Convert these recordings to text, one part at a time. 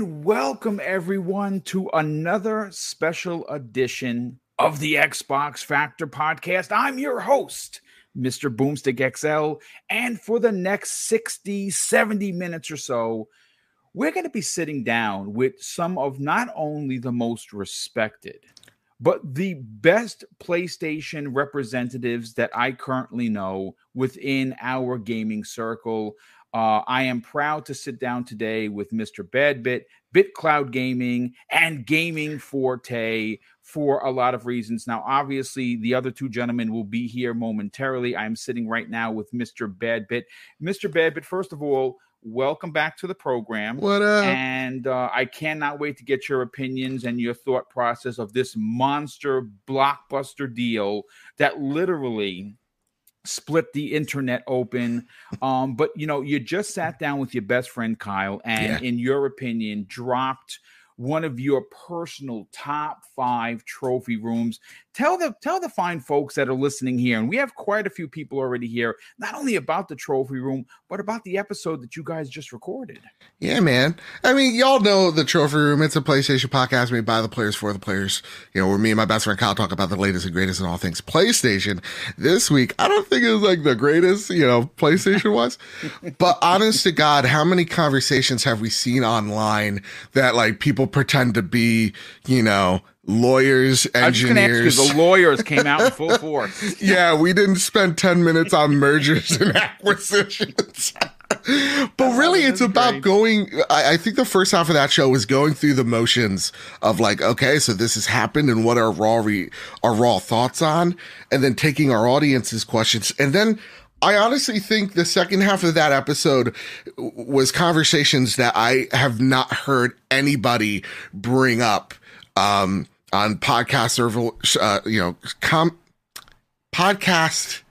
And welcome everyone to another special edition of the Xbox Factor podcast. I'm your host, Mr. Boomstick XL, and for the next 60, 70 minutes or so, we're going to be sitting down with some of not only the most respected, but the best PlayStation representatives that I currently know within our gaming circle. Uh, I am proud to sit down today with Mr. Badbit, BitCloud Gaming, and Gaming Forte for a lot of reasons. Now, obviously, the other two gentlemen will be here momentarily. I'm sitting right now with Mr. Badbit. Mr. Badbit, first of all, welcome back to the program. What up? And uh, I cannot wait to get your opinions and your thought process of this monster blockbuster deal that literally split the internet open. Um, but you know, you just sat down with your best friend Kyle, and Yeah. in your opinion, dropped one of your personal top five trophy rooms. Tell the tell the fine folks that are listening here, and we have quite a few people already here, not only about the trophy room, but about the episode that you guys just recorded. Yeah, man. I mean, y'all know the Trophy Room. It's a PlayStation podcast made by the players for the players. You know, where me and my best friend Kyle talk about the latest and greatest in all things PlayStation. This week, I don't think it was like the greatest, you know, PlayStation was. but honest to God, how many conversations have we seen online that like people pretend to be, you know, lawyers, I was ask you, engineers? the lawyers came out in full force. yeah, we didn't spend 10 minutes on mergers and acquisitions. but really, it's about great. going. I, I think the first half of that show was going through the motions of like, okay, so this has happened, and what are raw re, our raw thoughts on, and then taking our audience's questions, and then. I honestly think the second half of that episode was conversations that I have not heard anybody bring up um, on podcast uh, you know com- podcast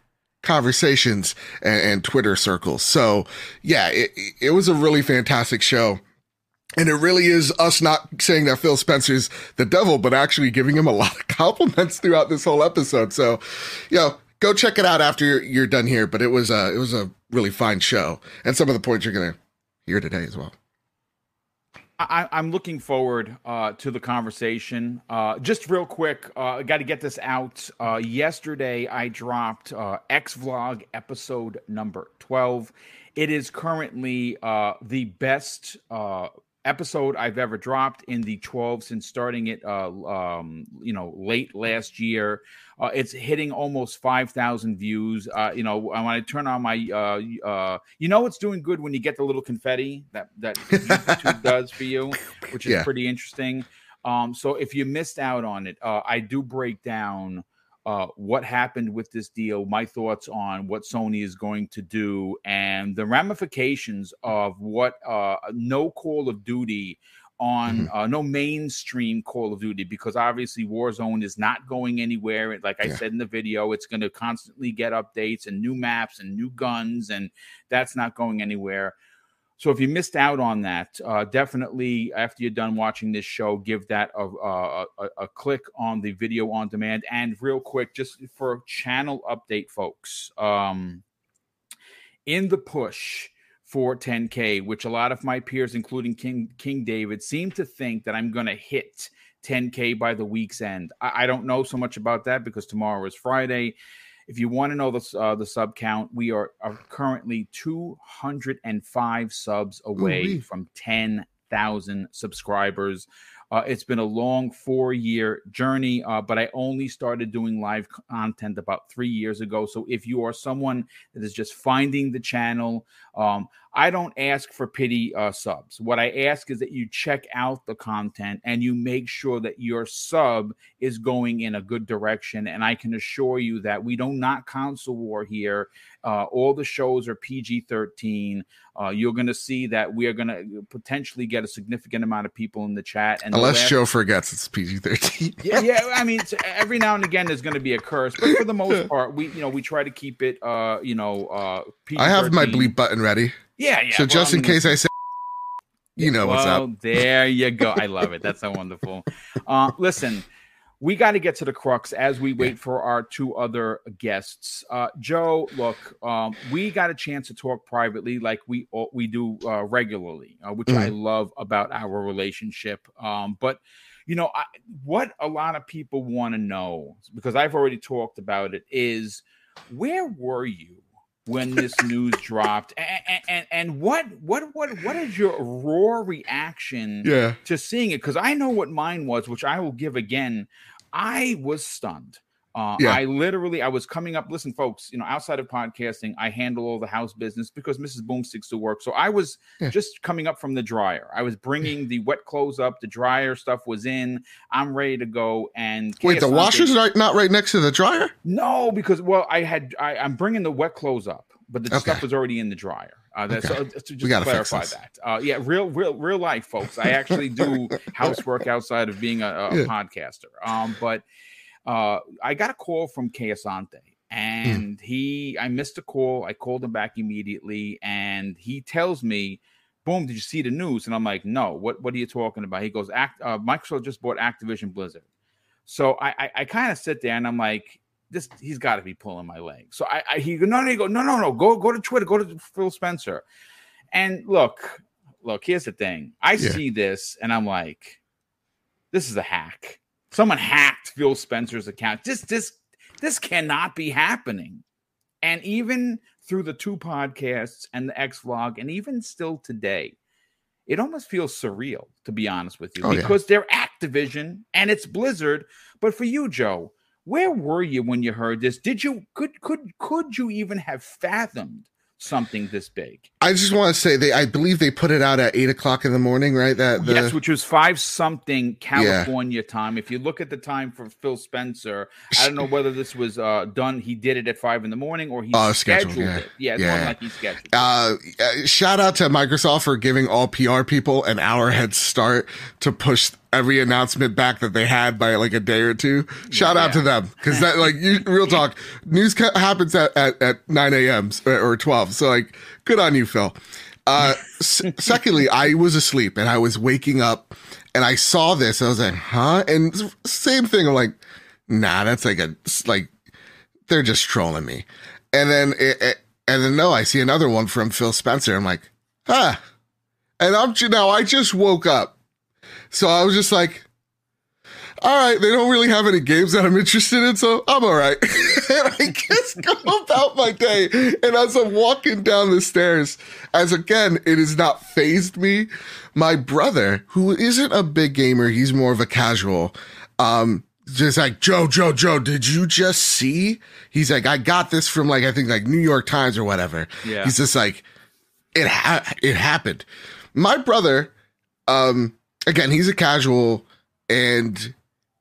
conversations and, and Twitter circles. So yeah, it, it was a really fantastic show. And it really is us not saying that Phil Spencer's the devil, but actually giving him a lot of compliments throughout this whole episode. So, you know, go check it out after you're, you're done here. But it was a, it was a really fine show. And some of the points you're going to hear today as well. I, I'm looking forward uh, to the conversation. Uh, just real quick, uh, I got to get this out. Uh, yesterday, I dropped uh, X Vlog episode number 12. It is currently uh, the best episode I've ever dropped in the 12 since starting it, uh, um, you know, late last year. Uh, it's hitting almost 5,000 views. Uh, you know, when I turn on my, uh, uh, you know, it's doing good when you get the little confetti that that YouTube does for you, which is Yeah. pretty interesting. Um, so if you missed out on it, uh, I do break down uh, what happened with this deal, my thoughts on what Sony is going to do, and the ramifications of what uh, no Call of Duty on uh, no mainstream Call of Duty because obviously Warzone is not going anywhere. Like I Yeah. said in the video, it's going to constantly get updates and new maps and new guns, and that's not going anywhere. So if you missed out on that, uh, definitely after you're done watching this show, give that a, a, a, click on the video on demand. And real quick, just for channel update, folks, um, in the push for 10K, which a lot of my peers, including King King David, seem to think that I'm going to hit 10K by the week's end. I, I don't know so much about that because tomorrow is Friday. If you want to know the uh, the sub count, we are, are currently 205 subs away Ooh-wee. from 10,000 subscribers. Uh, it's been a long four year journey, uh, but I only started doing live content about three years ago. So if you are someone that is just finding the channel, um, I don't ask for pity uh, subs. What I ask is that you check out the content and you make sure that your sub is going in a good direction. And I can assure you that we do not console war here. Uh, all the shows are PG 13. Uh, you're going to see that we are going to potentially get a significant amount of people in the chat. And Unless last- Joe forgets it's PG 13. yeah, yeah. I mean, every now and again there's going to be a curse, but for the most part, we you know we try to keep it. Uh, you know, uh, I have my bleep button ready. Yeah, yeah. so well, just in case I say, you know what's well, up. There you go. I love it. That's so wonderful. Uh, listen, we got to get to the crux as we wait for our two other guests. Uh, Joe, look, um, we got a chance to talk privately, like we we do uh, regularly, uh, which mm. I love about our relationship. Um, but you know, I, what a lot of people want to know because I've already talked about it is where were you when this news dropped. And, and, and what what what what is your raw reaction yeah. to seeing it? Because i know what mine was which i will give again. I was stunned uh, yeah. I literally, I was coming up. Listen, folks, you know, outside of podcasting, I handle all the house business because Mrs. Boomsticks to work. So I was yeah. just coming up from the dryer. I was bringing the wet clothes up. The dryer stuff was in. I'm ready to go. And wait, the washer's right, not right next to the dryer. No, because well, I had I, am bringing the wet clothes up, but the okay. stuff was already in the dryer. Uh, that's okay. so, to just clarify that. Uh, yeah, real, real, real life, folks. I actually do housework outside of being a, a yeah. podcaster. Um, but uh, I got a call from Kay hmm. and mm. he, I missed a call. I called him back immediately and he tells me, boom, did you see the news? And I'm like, no, what, what are you talking about? He goes, Act, uh, Microsoft just bought Activision Blizzard. So I, I, I kind of sit there and I'm like, this, he's got to be pulling my leg. So I, I he go, no, no, go, no, no, no, go, go to Twitter, go to Phil Spencer. And look, look, here's the thing. I yeah. see this and I'm like, this is a hack. Someone hacked Phil Spencer's account. This this this cannot be happening. And even through the two podcasts and the X vlog, and even still today, it almost feels surreal, to be honest with you, oh, because yeah. they're Activision and it's Blizzard. But for you, Joe, where were you when you heard this? Did you could could could you even have fathomed something this big. I just want to say they I believe they put it out at eight o'clock in the morning, right? That the, yes, which was five something California yeah. time. If you look at the time for Phil Spencer, I don't know whether this was uh, done. He did it at five in the morning or he uh, scheduled, scheduled, it. Yeah, it's yeah. like he scheduled. Uh, uh, shout out to Microsoft for giving all PR people an hour head start to push every announcement back that they had by like a day or two. Shout yeah. out to them because that like you, real talk news ca- happens at, at, at 9 a.m. or 12. So like good on you, Phil. Uh, s- secondly, I was asleep and I was waking up and I saw this. I was like, huh? And same thing. I'm like, nah, that's like a, like, they're just trolling me. And then, it, it, and then no, I see another one from Phil Spencer. I'm like, huh. And I'm, now I just woke up so I was just like, all right, they don't really have any games that I'm interested in, so I'm all right. and I just go about my day. And as I'm walking down the stairs, as again, it has not fazed me, my brother, who isn't a big gamer, he's more of a casual, um, just like, Joe, Joe, Joe, did you just see? He's like, I got this from like, I think like New York Times or whatever. Yeah. He's just like, it, ha- it happened. My brother, um, again, he's a casual and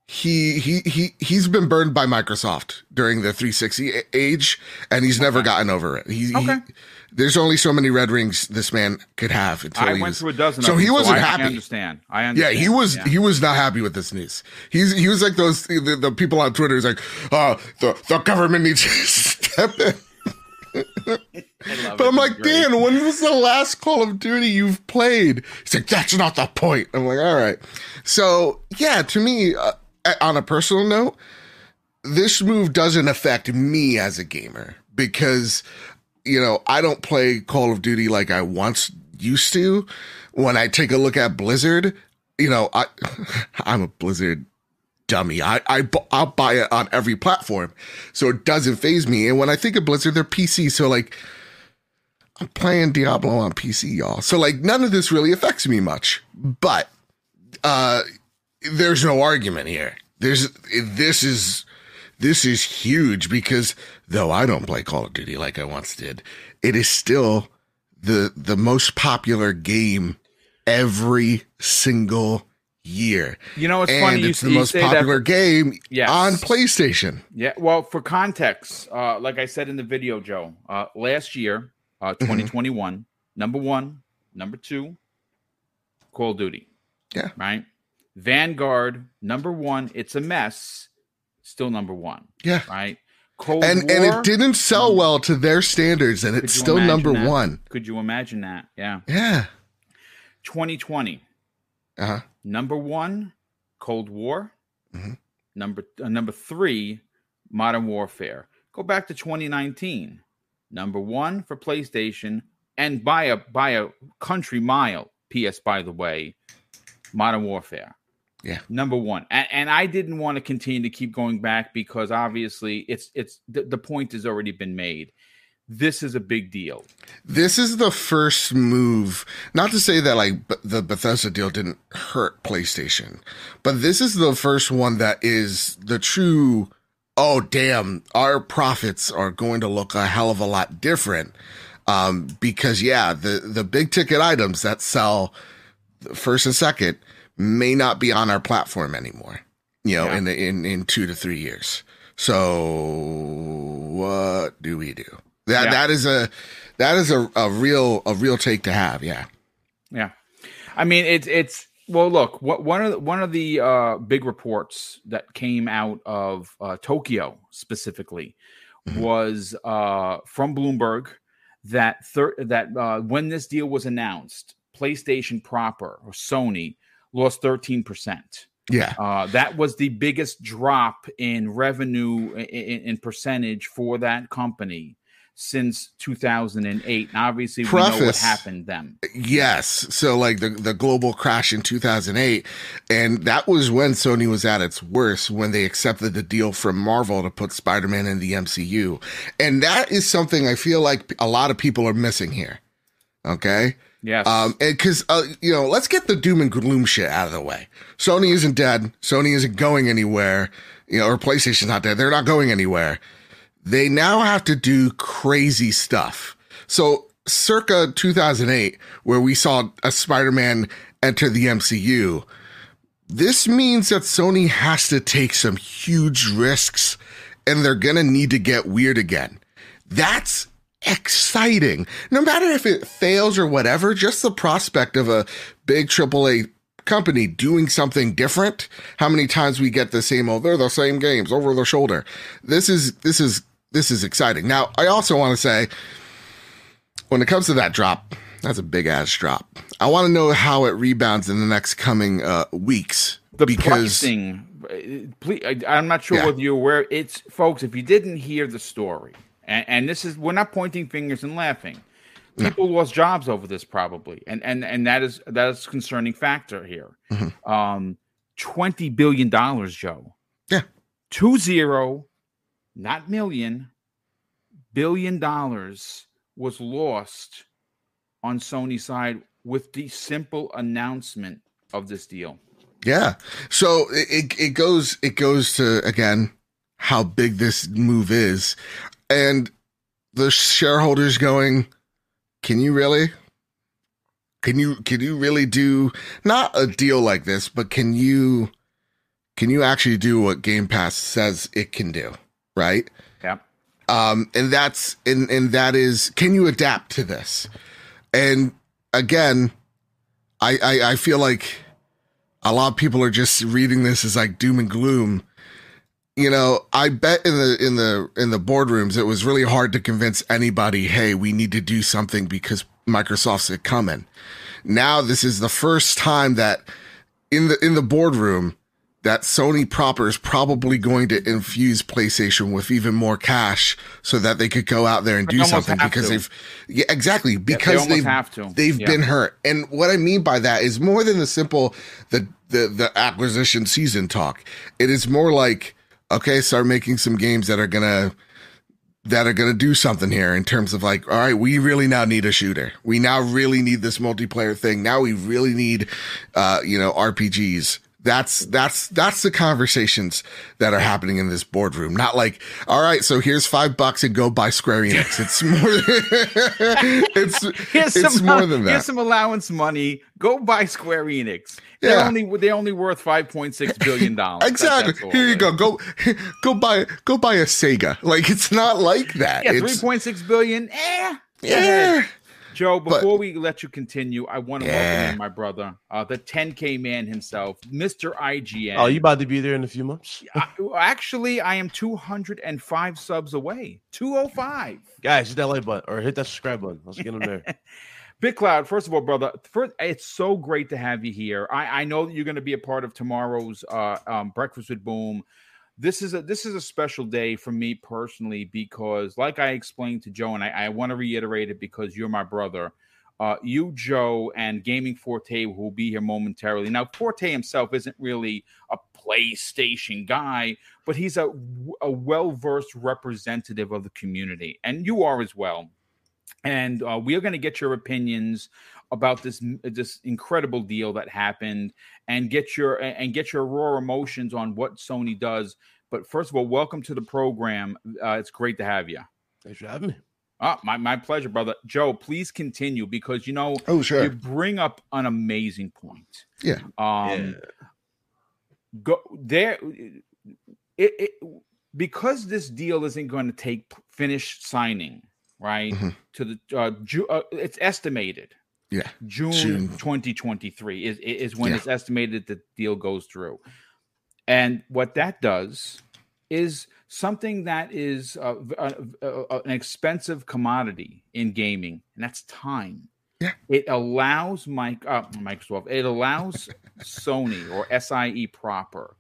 he he he he's been burned by Microsoft during the 360 age, and he's never gotten over it. He, okay. he, there's only so many red rings this man could have until I he went was, through a dozen. So he wasn't so I, happy. I understand. I understand. Yeah, he was yeah. he was not happy with this news. He's he was like those the, the people on Twitter. He's like, oh, the the government needs to step in but I'm like, Dan, when was the last Call of Duty you've played? He's like, that's not the point. I'm like, all right. So, yeah, to me, uh, on a personal note, this move doesn't affect me as a gamer because, you know, I don't play Call of Duty like I once used to. When I take a look at Blizzard, you know, I, I'm a Blizzard dummy. I, I, I'll buy it on every platform. So it doesn't faze me. And when I think of Blizzard, they're PC. So like, I'm playing Diablo on PC, y'all. So like, none of this really affects me much. But, uh, there's no argument here. There's, this is, this is huge because though I don't play Call of Duty like I once did, it is still the, the most popular game every single year. You know, it's and funny. It's you, the most popular that, game yes. on PlayStation. Yeah. Well, for context, uh, like I said in the video, Joe, uh, last year, uh, 2021, mm-hmm. number one, number two, Call of Duty. Yeah. Right. Vanguard, number one. It's a mess. Still number one. Yeah. Right. Cold and War, and it didn't sell well to their standards, and it's still number that? one. Could you imagine that? Yeah. Yeah. 2020. Uh-huh. Number one, Cold War. Mm-hmm. Number uh, number three, Modern Warfare. Go back to 2019. Number one for PlayStation, and by a by a country mile. PS, by the way, Modern Warfare. Yeah. Number one, and, and, I didn't want to continue to keep going back because obviously it's it's the, the point has already been made this is a big deal. This is the first move. Not to say that like the Bethesda deal didn't hurt PlayStation, but this is the first one that is the true. Oh damn! Our profits are going to look a hell of a lot different. Um, because yeah, the the big ticket items that sell first and second may not be on our platform anymore. You know, yeah. in in in two to three years. So what do we do? That yeah. that is a that is a, a real a real take to have. Yeah. Yeah. I mean it's it's well look what one of the, one of the uh, big reports that came out of uh, Tokyo specifically mm-hmm. was uh, from Bloomberg that thir- that uh, when this deal was announced, PlayStation proper or Sony lost thirteen percent. Yeah, uh, that was the biggest drop in revenue in, in, percentage for that company since 2008. And obviously, Preface, we know what happened then. Yes. So, like the, the global crash in 2008. And that was when Sony was at its worst, when they accepted the deal from Marvel to put Spider Man in the MCU. And that is something I feel like a lot of people are missing here. Okay. Yes. Um, and because, uh, you know, let's get the doom and gloom shit out of the way. Sony isn't dead. Sony isn't going anywhere. You know, or PlayStation's not dead. They're not going anywhere they now have to do crazy stuff. So, circa 2008, where we saw a Spider Man enter the MCU, this means that Sony has to take some huge risks and they're going to need to get weird again. That's exciting. No matter if it fails or whatever, just the prospect of a big AAA company doing something different. How many times we get the same, oh, they're the same games over the shoulder. This is, this is this is exciting. Now, I also want to say, when it comes to that drop, that's a big ass drop. I want to know how it rebounds in the next coming uh, weeks. The because, pricing, please, I, am not sure yeah. whether you're aware. It's folks, if you didn't hear the story, and, and this is we're not pointing fingers and laughing. People no. lost jobs over this probably, and and and that is that is concerning factor here. Mm-hmm. Um, twenty billion dollars, Joe. Yeah, two zero not million, billion dollars was lost on Sony side with the simple announcement of this deal. Yeah. So it it goes it goes to again how big this move is and the shareholders going can you really can you can you really do not a deal like this but can you can you actually do what Game Pass says it can do? Right? Yeah. Um, and that's and and that is can you adapt to this? And again, I, I I feel like a lot of people are just reading this as like doom and gloom. You know, I bet in the in the in the boardrooms it was really hard to convince anybody, hey, we need to do something because Microsoft's coming. Now this is the first time that in the in the boardroom that Sony proper is probably going to infuse PlayStation with even more cash so that they could go out there and do something because to. they've yeah exactly because yeah, they have to they've yeah. been hurt and what I mean by that is more than the simple the the the acquisition season talk it is more like okay start making some games that are gonna that are going to do something here in terms of like, all right, we really now need a shooter. We now really need this multiplayer thing. Now we really need, uh, you know, RPGs. That's that's that's the conversations that are happening in this boardroom. Not like, all right, so here's five bucks and go buy Square Enix. It's more. it's here's it's some, more than that. Here's some allowance money. Go buy Square Enix. They're yeah. only they're only worth five point six billion dollars. exactly. That, Here you go. Go go buy go buy a Sega. Like it's not like that. Yeah, three point six billion. Eh. Yeah. Joe, before but, we let you continue, I want to yeah. welcome in my brother, uh, the 10K man himself, Mr. IGN. Oh, you about to be there in a few months? actually, I am 205 subs away. 205. Guys, hit that like button or hit that subscribe button. Let's get them there. Big Cloud, first of all, brother, first, it's so great to have you here. I, I know that you're going to be a part of tomorrow's uh, um, Breakfast with Boom. This is a this is a special day for me personally because, like I explained to Joe, and I, I want to reiterate it because you're my brother. Uh, you, Joe, and Gaming Forte will be here momentarily. Now, Forte himself isn't really a PlayStation guy, but he's a, a well versed representative of the community, and you are as well and uh, we are going to get your opinions about this this incredible deal that happened and get your and get your raw emotions on what Sony does. But first of all, welcome to the program. Uh, it's great to have you. Thanks for having me. Ah, my, my pleasure, brother. Joe, please continue because you know oh sure you bring up an amazing point. Yeah. Um yeah. go there it, it because this deal isn't going to take finish signing right? Mm-hmm. To the uh, Ju- uh, it's estimated. Yeah, June, June. 2023 is is when yeah. it's estimated the deal goes through, and what that does is something that is uh, uh, uh, an expensive commodity in gaming, and that's time. Yeah, it allows Mike, uh, Microsoft, it allows Sony or SIE proper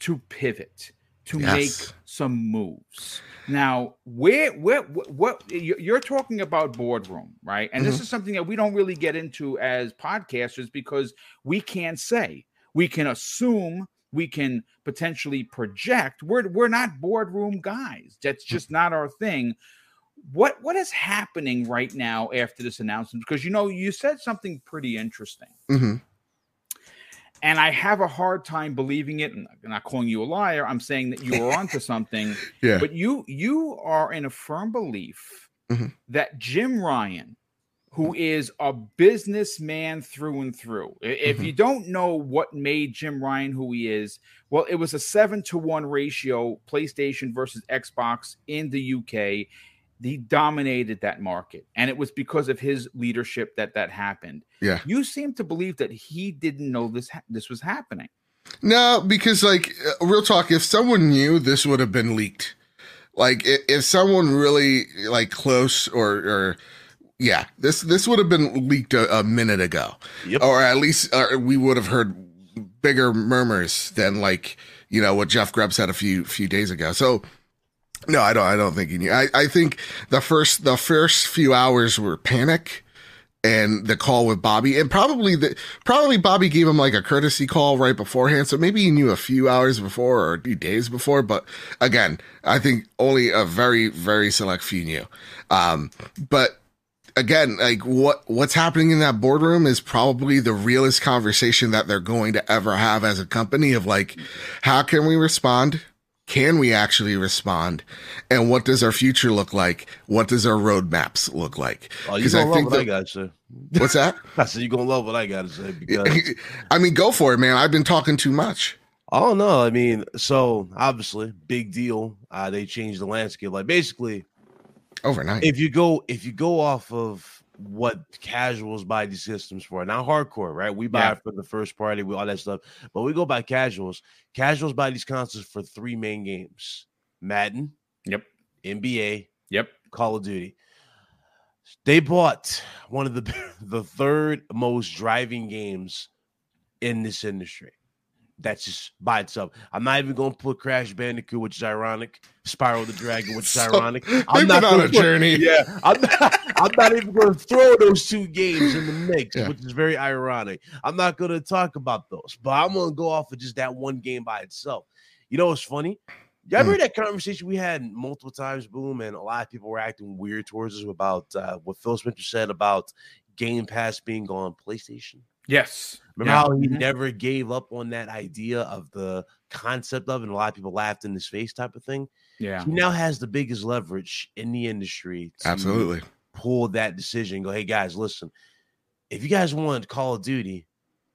to pivot to yes. make some moves. Now, where, where, what, what, you're talking about boardroom, right? And mm-hmm. this is something that we don't really get into as podcasters because we can't say. We can assume, we can potentially project. We're we're not boardroom guys. That's just not our thing. What what is happening right now after this announcement? Because you know, you said something pretty interesting. Mm-hmm and I have a hard time believing it. And I'm not calling you a liar. I'm saying that you are onto something. Yeah. But you you are in a firm belief mm-hmm. that Jim Ryan, who is a businessman through and through, if mm-hmm. you don't know what made Jim Ryan who he is, well, it was a seven to one ratio PlayStation versus Xbox in the UK he dominated that market and it was because of his leadership that that happened. Yeah. You seem to believe that he didn't know this this was happening. No because like uh, real talk if someone knew this would have been leaked like if someone really like close or or yeah this this would have been leaked a, a minute ago. Yep. or at least uh, we would have heard bigger murmurs than like you know what jeff grubb said a few few days ago. So no, I don't. I don't think he knew. I, I think the first the first few hours were panic, and the call with Bobby, and probably the probably Bobby gave him like a courtesy call right beforehand. So maybe he knew a few hours before or a few days before. But again, I think only a very very select few knew. Um, but again, like what what's happening in that boardroom is probably the realest conversation that they're going to ever have as a company. Of like, how can we respond? Can we actually respond? And what does our future look like? What does our roadmaps look like? Oh, you gonna I love what the, I got to say. What's that? I said you're gonna love what I got to say because I mean, go for it, man. I've been talking too much. Oh no, I mean, so obviously, big deal. Uh, they changed the landscape. Like basically, overnight. If you go, if you go off of what casuals buy these systems for. Not hardcore, right? We buy yeah. it for the first party, with all that stuff. But we go by casuals. Casuals buy these consoles for three main games: Madden, yep, NBA, yep, Call of Duty. They bought one of the the third most driving games in this industry. That's just by itself. I'm not even going to put Crash Bandicoot, which is ironic. Spyro the Dragon, which is so, ironic. I'm not on a put, journey. Yeah, I'm not, I'm not even going to throw those two games in the mix, yeah. which is very ironic. I'm not going to talk about those, but I'm going to go off of just that one game by itself. You know what's funny? You ever mm. heard that conversation we had multiple times, Boom, and a lot of people were acting weird towards us about uh, what Phil Spencer said about Game Pass being on PlayStation? Yes. Remember yeah. how he mm-hmm. never gave up on that idea of the concept of and a lot of people laughed in his face type of thing. Yeah. He now has the biggest leverage in the industry. Absolutely. Pull that decision. Go, hey guys, listen. If you guys want Call of Duty,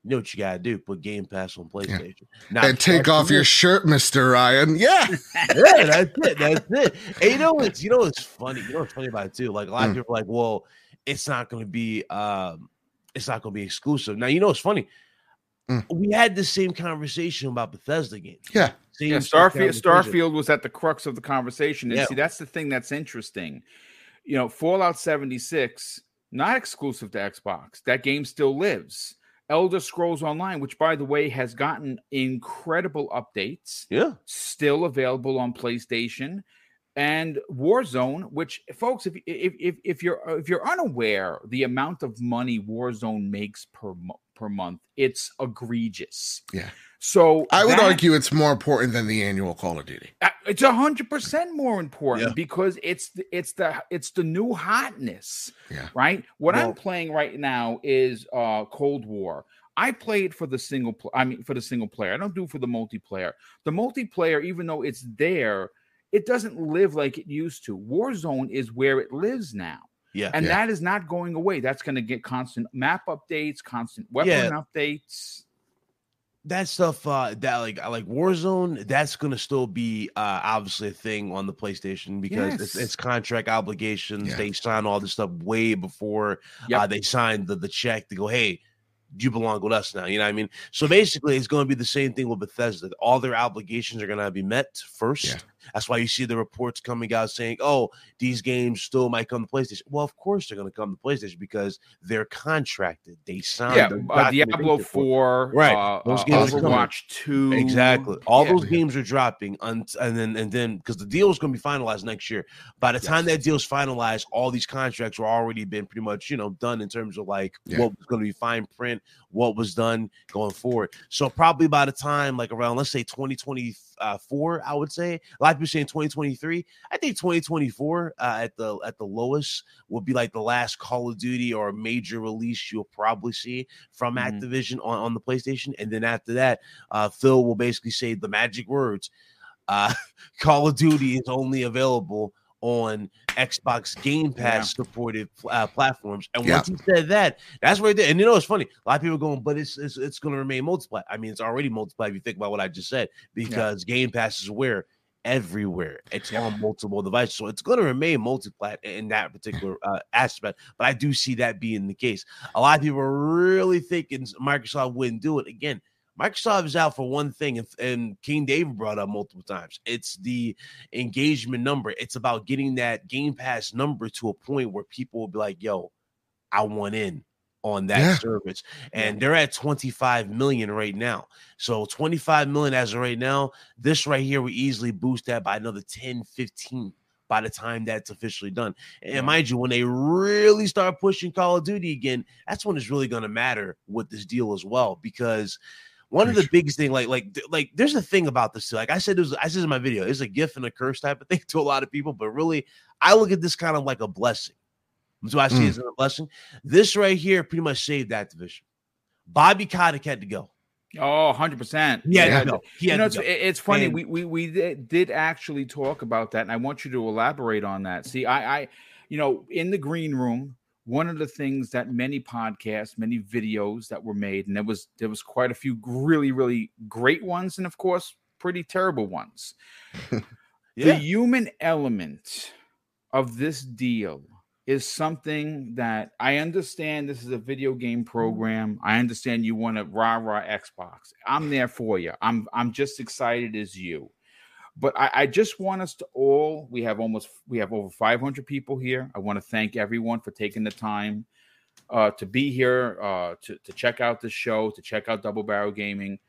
you know what you gotta do: put Game Pass on PlayStation. Yeah. and take off your shirt, Mister Ryan. Yeah, yeah, that's it. That's it. And you know what's you know what's funny. You know what's funny about it too. Like a lot mm. of people are like, well, it's not going to be um it's not going to be exclusive. Now, you know, it's funny. Mm. We had the same conversation about Bethesda games. Yeah. Same yeah, Starfield Starfield was at the crux of the conversation. And yeah. see, that's the thing that's interesting. You know, Fallout 76 not exclusive to Xbox. That game still lives. Elder Scrolls Online, which by the way has gotten incredible updates, Yeah. still available on PlayStation, and Warzone, which folks, if if if, if you're if you're unaware, the amount of money Warzone makes per mo- per month, it's egregious. Yeah. So I would that- argue it's more important than the annual Call of Duty. uh, It's a hundred percent more important Yeah. because it's the, it's the it's the new hotness, Yeah. right? What I'm playing right now is uh Cold War. I play it for the single. Pl- I mean, for the single player. I don't do it for the multiplayer. The multiplayer, even though it's there, it doesn't live like it used to. Warzone is where it lives now, Yeah. and Yeah. that is not going away. That's going to get constant map updates, constant weapon Yeah. updates. that stuff uh that like like warzone that's gonna still be uh obviously a thing on the playstation because it's, Yes. it's contract obligations Yeah. they sign all this stuff way before Yep. uh they signed the, the check to go hey you belong with us now you know what i mean so basically it's going to be the same thing with bethesda all their obligations are going to be met first Yeah. That's why you see the reports coming out saying oh these games still might come to playstation well of course they're going to come to playstation because they're contracted they signed Yeah, uh, Diablo documentation for it. Four, Right. Uh, Those uh, games. Overwatch Two, Exactly. All Yeah. those games are dropping, un- and then and then because the deal is going to be finalized next year. By the time Yes. that is finalized, all these contracts were already been pretty much you know done in terms of like Yeah. what was going to be fine print, what was done going forward. So probably by the time like around let's say 2024, I would say a lot of people saying 2023. I think 2024 uh, at the at the lowest will be like the last Call of Duty or major release you'll probably see from Mhm. Activision on, on the PlayStation, and then after that uh, Phil will basically say the magic words. Uh, Call of Duty is only available on Xbox Game Pass supported uh, platforms. And Yeah. once he said that, that's right there. And you know, it's funny. A lot of people are going, but it's it's, it's going to remain multiplayer. I mean, it's already multiplayer if you think about what I just said, because Game Pass is where everywhere. It's on multiple devices, so it's going to remain multiplat in that particular uh, aspect. But I do see that being the case. A lot of people are really thinking Microsoft wouldn't do it again. Microsoft is out for one thing, and, and King David brought up multiple times. It's the engagement number. It's about getting that Game Pass number to a point where people will be like, "Yo, I want in." on that Yeah. service and they're at 25 million right now so 25 million as of right now this right here will easily boost that by another 10 15 by the time that's officially done and Yeah. mind you when they really start pushing call of duty again that's when it's really going to matter with this deal as well because one of the biggest thing like like like there's a thing about this too. like i said it was i said in my video it's a gift and a curse type of thing to a lot of people but really i look at this kind of like a blessing so I see Mm. as a blessing. This right here pretty much saved that division. Bobby Kotick had to go. Oh, 100%. Yeah. He You know, it's, it's funny. And- we we we did actually talk about that, and I want you to elaborate on that. See, I, I, you know, in the green room, one of the things that many podcasts, many videos that were made, and there was there was quite a few really really great ones, and of course, pretty terrible ones. The human element of this deal is something that I understand. This is a video game program. I understand you want to rah rah Xbox. I'm there for you. I'm I'm just excited as you. But I, I just want us to all. We have almost we have over 500 people here. I want to thank everyone for taking the time uh, to be here, uh, to to check out the show, to check out Double Barrel Gaming.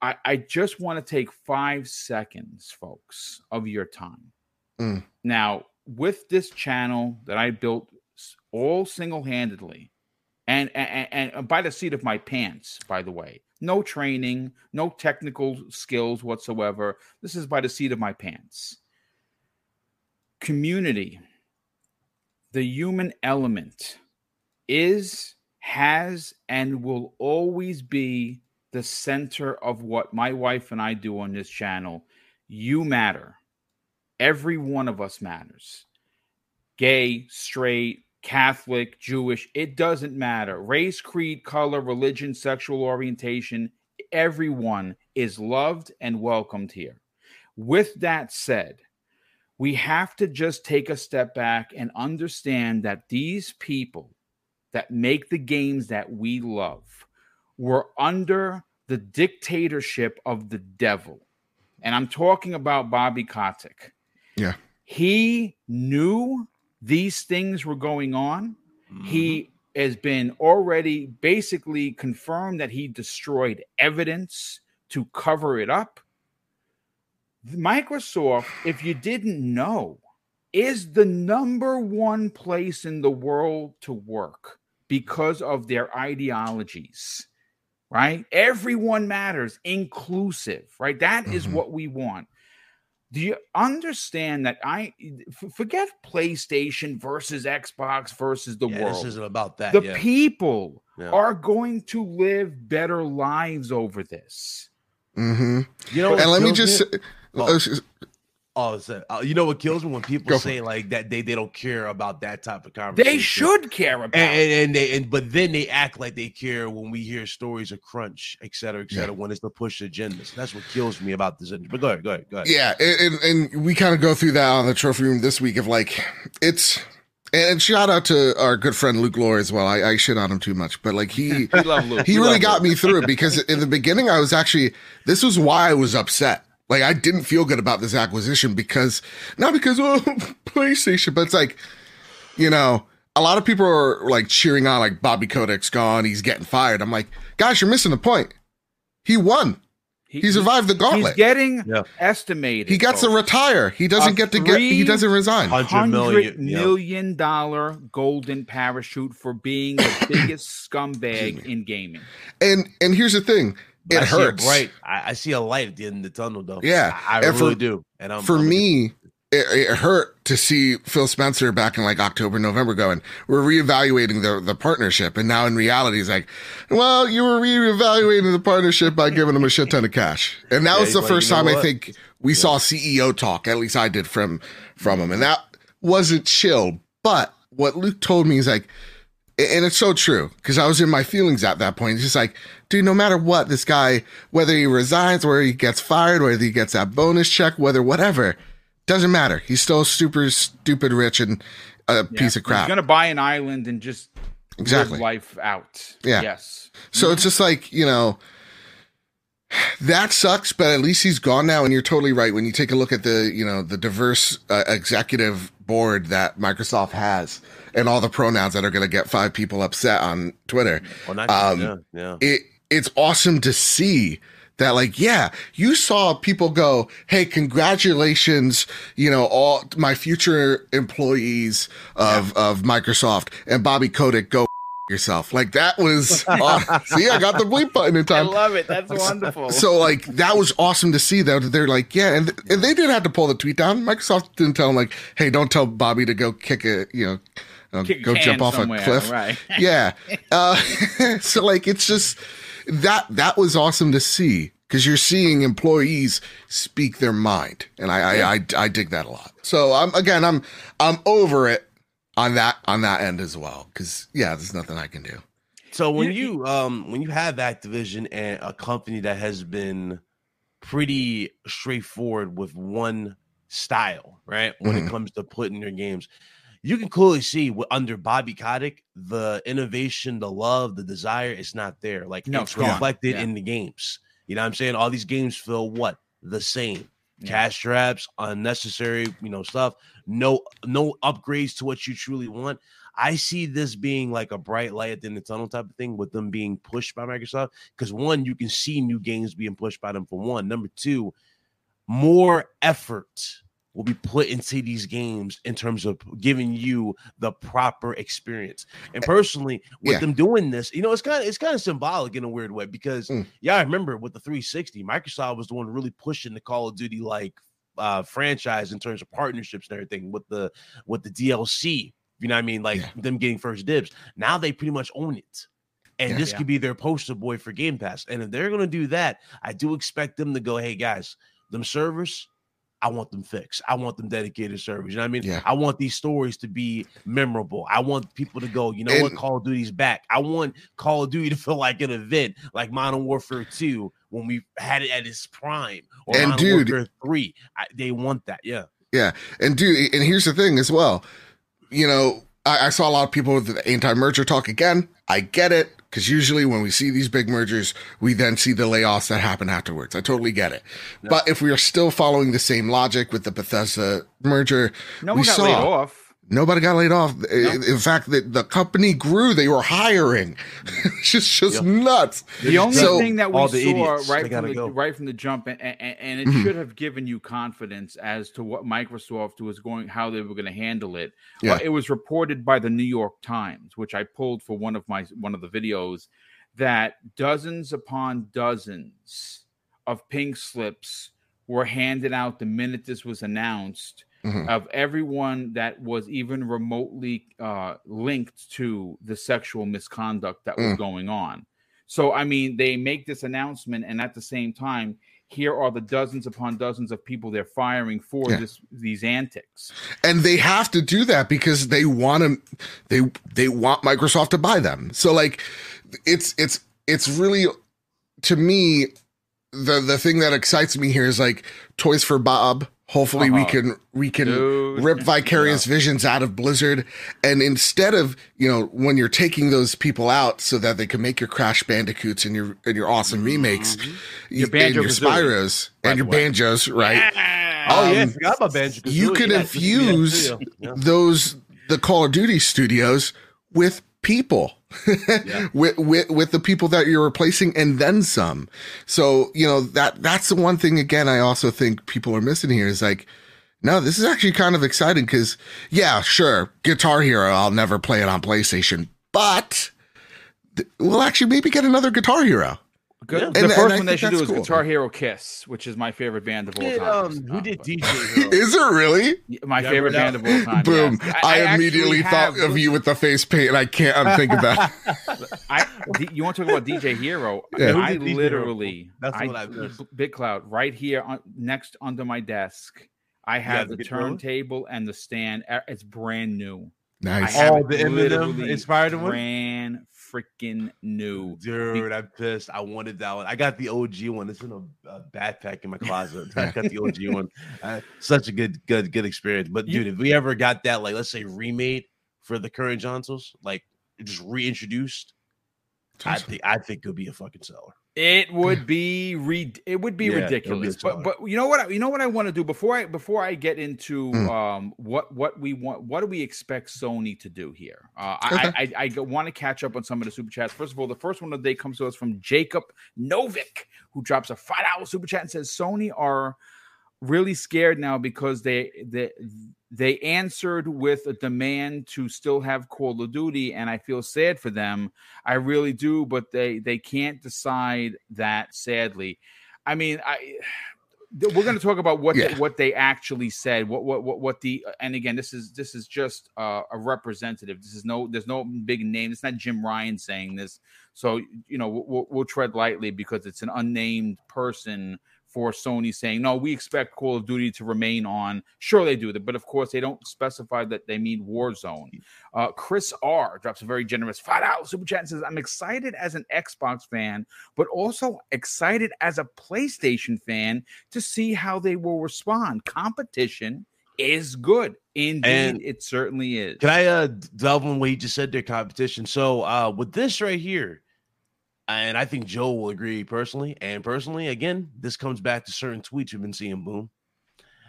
I, I just want to take five seconds, folks, of your time. Mm. Now, with this channel that I built all single handedly, and, and and by the seat of my pants, by the way, no training, no technical skills whatsoever. This is by the seat of my pants. Community, the human element, is, has, and will always be the center of what my wife and I do on this channel. You matter. Every one of us matters. Gay, straight, Catholic, Jewish, it doesn't matter. Race, creed, color, religion, sexual orientation, everyone is loved and welcomed here. With that said, we have to just take a step back and understand that these people that make the games that we love were under the dictatorship of the devil. And I'm talking about Bobby Kotick. Yeah. He knew these things were going on Mm-hmm. He has been already basically confirmed that he destroyed evidence to cover it up. Microsoft, if you didn't know, is the number one place in the world to work because of their ideologies, right? Everyone matters, inclusive, right? That mm-hmm. is what we want. Do you understand that I forget PlayStation versus Xbox versus the yeah, world? This isn't about that. The yeah. people yeah. are going to live better lives over this. Mm-hmm. You know, and let me just. Say, oh. Oh, uh, you know what kills me when people Go say like that they, they don't care about that type of conversation. They should care about and, and, and, they and but then they act like they care when we hear stories of crunch, et cetera, et cetera, yeah. when it's the push agendas. That's what kills me about this. But go ahead, go ahead, go ahead. Yeah, and, and we kind of go through that on the trophy room this week of like it's and shout out to our good friend Luke Lore as well. I, I shit on him too much, but like he he really got Luke. me through it because in the beginning I was actually this was why I was upset like I didn't feel good about this acquisition because not because oh PlayStation, but it's like, you know, a lot of people are like cheering on like Bobby Kotick's gone, he's getting fired. I'm like, gosh, you're missing the point. He won. He, he survived the gauntlet. He's getting yeah. estimated. He gets to retire. He doesn't get to get. He doesn't resign. Hundred million, million dollar golden parachute for being the biggest scumbag in gaming. And and here's the thing: it I hurts. Right, I, I, see a light at the end of the tunnel, though. Yeah, I, I really for, do. And I'm, for I'm me, it, it, hurt to see Phil Spencer back in like October, November going, we're reevaluating the, the partnership. And now in reality, he's like, well, you were reevaluating the partnership by giving him a shit ton of cash. And that yeah, was the well, first time I think we yeah. saw CEO talk. At least I did from, from mm-hmm. him. And that wasn't chill. But what Luke told me is like, and it's so true because I was in my feelings at that point. It's just like, dude, no matter what, this guy, whether he resigns, whether he gets fired, whether he gets that bonus check, whether whatever, doesn't matter. He's still super stupid rich and a yeah. piece of crap. He's gonna buy an island and just exactly life out. Yeah. Yes. So mm-hmm. it's just like you know. That sucks, but at least he's gone now. And you're totally right. When you take a look at the, you know, the diverse uh, executive board that Microsoft has, and all the pronouns that are going to get five people upset on Twitter. Well, um, yeah, yeah. It it's awesome to see that like yeah you saw people go hey congratulations you know all my future employees of yeah. of microsoft and bobby kotick go yourself like that was uh, see i got the bleep button in time i love it that's wonderful so like that was awesome to see that they're like yeah and, and they did have to pull the tweet down microsoft didn't tell them like hey don't tell bobby to go kick a you know uh, go jump off a cliff. Right. yeah. Uh, so like it's just that that was awesome to see because you're seeing employees speak their mind, and I, yeah. I, I I dig that a lot. So I'm again I'm I'm over it on that on that end as well because yeah, there's nothing I can do. So when you um when you have Activision and a company that has been pretty straightforward with one style, right? When mm-hmm. it comes to putting their games, you can clearly see what under Bobby Kotick, the innovation, the love, the desire is not there. Like no, it's reflected yeah. in the games. You know what I'm saying? All these games feel what? The same. Cash traps, unnecessary, you know, stuff. No, no upgrades to what you truly want. I see this being like a bright light at the end of the tunnel type of thing with them being pushed by Microsoft. Because one, you can see new games being pushed by them for one. Number two, more effort will be put into these games in terms of giving you the proper experience. And personally, with yeah. them doing this, you know, it's kind of it's kind of symbolic in a weird way because mm. yeah, I remember with the 360, Microsoft was the one really pushing the Call of Duty like uh franchise in terms of partnerships and everything with the with the DLC. You know what I mean? Like yeah. them getting first dibs. Now they pretty much own it. And yeah, this could be their poster boy for Game Pass. And if they're gonna do that, I do expect them to go, hey guys, them servers, I want them fixed. I want them dedicated servers. You know what I mean? Yeah. I want these stories to be memorable. I want people to go, you know and, what, Call of Duty's back. I want Call of Duty to feel like an event like Modern Warfare 2 when we had it at its prime or and Modern dude, Warfare 3. I, they want that. Yeah. Yeah. And dude, and here's the thing as well. You know, I, I saw a lot of people with the anti-merger talk again. I get it because usually when we see these big mergers, we then see the layoffs that happen afterwards. I totally get it. But if we are still following the same logic with the Bethesda merger, no we one got saw, laid off. Nobody got laid off. No. In fact, the, the company grew. They were hiring. it's just, just yep. nuts. The only so, thing that we saw idiots, right from the, go. right from the jump, and, and, and it mm-hmm. should have given you confidence as to what Microsoft was going, how they were going to handle it. Yeah. Well, it was reported by the New York Times, which I pulled for one of my one of the videos, that dozens upon dozens of pink slips were handed out the minute this was announced mm-hmm. of everyone that was even remotely uh, linked to the sexual misconduct that was mm. going on. So, I mean, they make this announcement, and at the same time, here are the dozens upon dozens of people they're firing for yeah. this these antics and they have to do that because they want to they they want microsoft to buy them so like it's it's it's really to me the the thing that excites me here is like toys for bob Hopefully uh-huh. we can we can Dude. rip vicarious yeah. visions out of Blizzard and instead of, you know, when you're taking those people out so that they can make your Crash Bandicoots and your and your awesome remakes, mm-hmm. your and your Spyros and your banjos, right? Yeah. Oh yeah, I um, forgot about Banjo. You can yeah, infuse those the Call of Duty studios with people yeah. with, with with the people that you're replacing and then some so you know that that's the one thing again i also think people are missing here is like no this is actually kind of exciting because yeah sure guitar hero i'll never play it on playstation but th- we'll actually maybe get another guitar hero Good. Yeah. The and, first and one they should do is cool. Guitar Hero Kiss, which is my favorite band of all time. Um, who did DJ Hero? is it really? My yeah, favorite band of all time. Boom. Yes. I, I, immediately thought have, of you with the face paint, and I can't unthink of that. I, you want to talk about DJ Hero? Yeah. I, I literally, That's I, what I Big Cloud, right here on, next under my desk. I have the turntable and the stand. It's brand new. Nice. All the Eminem inspired one. Brand freaking new. Dude, I'm pissed. I wanted that one. I got the OG one. It's in a, a backpack in my closet. I got the OG one. Uh, such a good, good, good experience. But dude, if we ever got that, like, let's say remade for the current Johnsons, like just reintroduced, I think I think it could be a fucking seller. It would be re- it would be yeah, ridiculous. Be but but you know what I, you know what I want to do before I before I get into mm. um what what we want what do we expect Sony to do here? Uh, okay. I, I, I want to catch up on some of the super chats. First of all, the first one of the day comes to us from Jacob Novik, who drops a five dollar super chat and says Sony are really scared now because they they they answered with a demand to still have Call of Duty, and I feel sad for them. I really do, but they they can't decide that. Sadly, I mean, I we're going to talk about what yeah. they, what they actually said what, what what what the and again this is this is just uh, a representative this is no there's no big name it's not jim ryan saying this so you know we'll, we'll tread lightly because it's an unnamed person for Sony saying, no, we expect Call of Duty to remain on. Sure, they do that, but of course, they don't specify that they mean Warzone. Uh, Chris R drops a very generous five dollars super chat and says, I'm excited as an Xbox fan, but also excited as a PlayStation fan to see how they will respond. Competition is good. Indeed, and it certainly is. Can I uh, delve on what he just said there, competition? So, uh, with this right here, and I think Joe will agree personally. And personally, again, this comes back to certain tweets we've been seeing. Boom.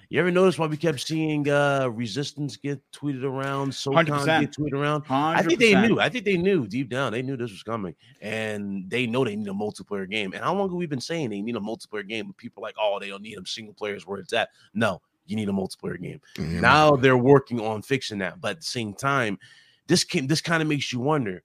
You ever notice why we kept seeing uh resistance get tweeted around, so get tweeted around? 100%. I think they knew. I think they knew deep down. They knew this was coming, and they know they need a multiplayer game. And how long have we been saying they need a multiplayer game? But people are like, oh, they don't need them single players where it's at. No, you need a multiplayer game. Mm-hmm. Now they're working on fixing that, but at the same time, this can this kind of makes you wonder: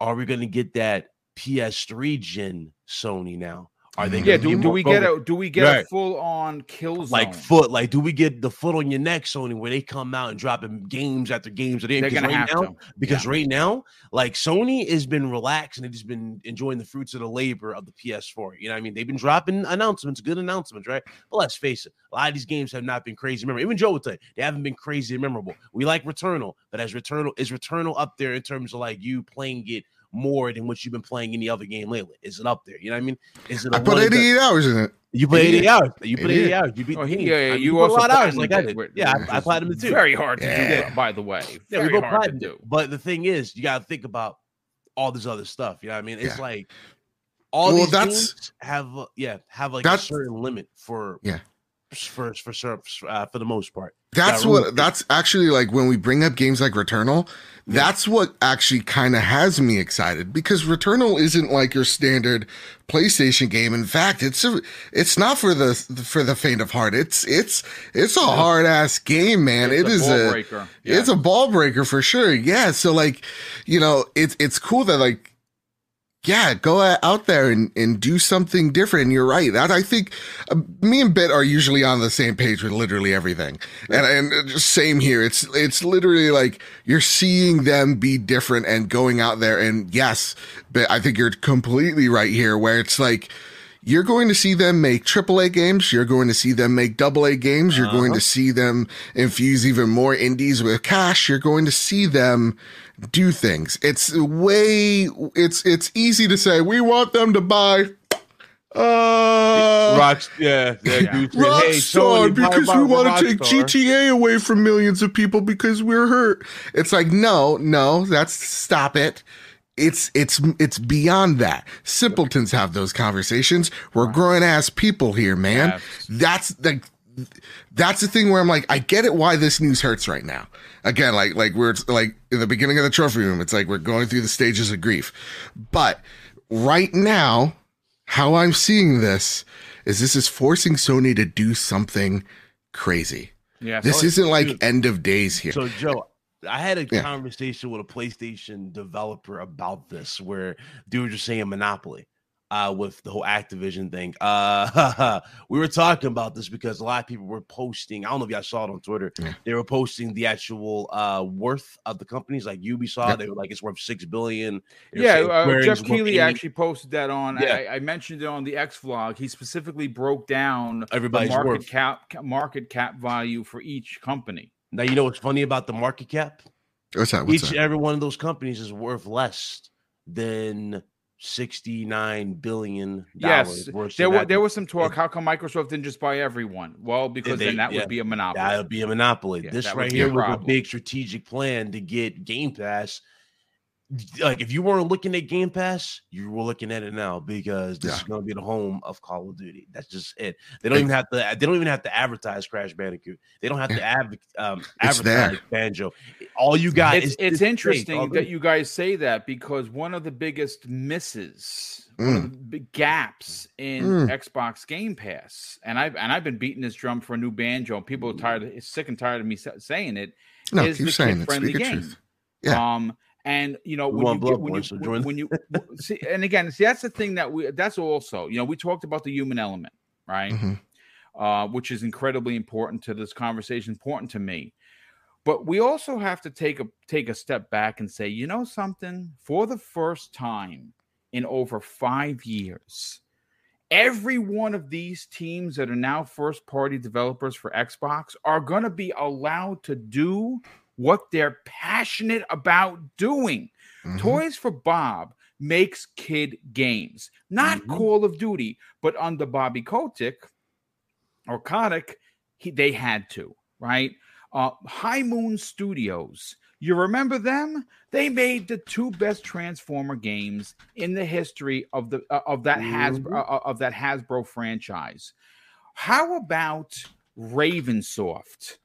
Are we going to get that PS3 gen Sony now. Are they? Mm-hmm. Yeah. Do, do we get a do we get right. a full on Killzone? like foot? Like do we get the foot on your neck Sony where they come out and dropping games after games? They're gonna right have now, to. because yeah. right now, like Sony has been relaxed and they've just been enjoying the fruits of the labor of the PS4. You know, what I mean, they've been dropping announcements, good announcements, right? But let's face it, a lot of these games have not been crazy memorable. Even Joe would say they haven't been crazy memorable. We like Returnal, but as Returnal is Returnal up there in terms of like you playing it more than what you've been playing any other game lately? Is it up there? You know what I mean? Is it? I put 88 that, hours in it. You put 80 hours. You put 80 hours. You beat. Oh, he, yeah, yeah, you, you also a lot of hours like I did. Yeah, I, I platinum too. Very hard to yeah. do. That, by the way, yeah, we both hard to do. But the thing is, you got to think about all this other stuff. You know what I mean? It's yeah. like all well, these that's, games have uh, yeah have like a certain limit for yeah for for for, uh, for the most part. That's That what that's actually like when we bring up games like Returnal, that's what actually kind of has me excited because Returnal isn't like your standard PlayStation game. In fact, it's a, it's not for the for the faint of heart. It's it's it's a hard ass game, man. It's It is ball a breaker. it's a ball breaker for sure. Yeah. So like, you know, it's it's cool that like, yeah, go out there and, and do something different. And you're right. That I think uh, me and Bit are usually on the same page with literally everything. And and uh, just same here. It's it's literally like you're seeing them be different and going out there. And yes, but I think you're completely right here, where it's like. You're going to see them make AAA games. You're going to see them make AA games. You're going Uh-huh. to see them infuse even more indies with cash. You're going to see them do things. It's way, it's, it's easy to say, we want them to buy, uh, Rock, yeah, yeah, Yeah. dude "Hey, Rockstar because we want to take GTA away from millions of people because we're hurt. It's like, no, no, that's stop it. It's it's it's beyond that. Simpletons have those conversations. We're grown ass people here, man. Yes. That's the that's the thing where I'm like, I get it why this news hurts right now. Again, like like we're like in the beginning of the trophy room, it's like we're going through the stages of grief. But right now, how I'm seeing this is this is forcing Sony to do something crazy. Yeah, This so- isn't like dude. end of days here. So, Joe, I had a Yeah. conversation with a PlayStation developer about this, where dude was just saying Monopoly. Uh, with the whole Activision thing, uh, we were talking about this because a lot of people were posting. I don't know if y'all saw it on Twitter. Yeah. They were posting the actual uh worth of the companies, like Ubisoft. Yep. They were like, it's worth six billion. Yeah, uh, Geoff Keighley actually posted that on. Yeah. I, I mentioned it on the X vlog. He specifically broke down the everybody's market worth. cap market cap value for each company. Now you know what's funny about the market cap? What's that? What's Each that? every one of those companies is worth less than sixty-nine billion Yes. There were there was some talk. How come Microsoft didn't just buy everyone? Well, because they- then that yeah, would be a monopoly. that would be a monopoly. Yeah, this right a here was a big strategic plan to get Game Pass. Like if you weren't looking at Game Pass, you were looking at it now because this Yeah. is going to be the home of Call of Duty. That's just it. They don't Hey. even have to. They don't even have to advertise Crash Bandicoot. They don't have to adv- um, advertise there. Banjo. All you got it's is it's interesting that you guys say that because one of the biggest misses, one of the big gaps in Mm. Xbox Game Pass, and I've and I've been beating this drum for a new banjo, and people are tired, of, sick and tired of me saying it. No, is keep the saying it. kid-friendly Speak the game. truth. Yeah. Um, and you know We when you, get, when, you, so join- when you see, and again, see that's the thing that we that's also you know we talked about the human element, right? Mhm. uh, which is incredibly important to this conversation, important to me. But we also have to take a take a step back and say, you know something, for the first time in over five years, every one of these teams that are now first party developers for Xbox are going to be allowed to do what they're passionate about doing. Mhm. Toys for Bob makes kid games, not Mhm. Call of Duty, but under Bobby Kotick or Kotick, he, they had to, right? Uh, High Moon Studios, you remember them? They made the two best Transformer games in the history of the uh, of that Hasbro Mhm. uh, of that Hasbro franchise. How about Ravensoft?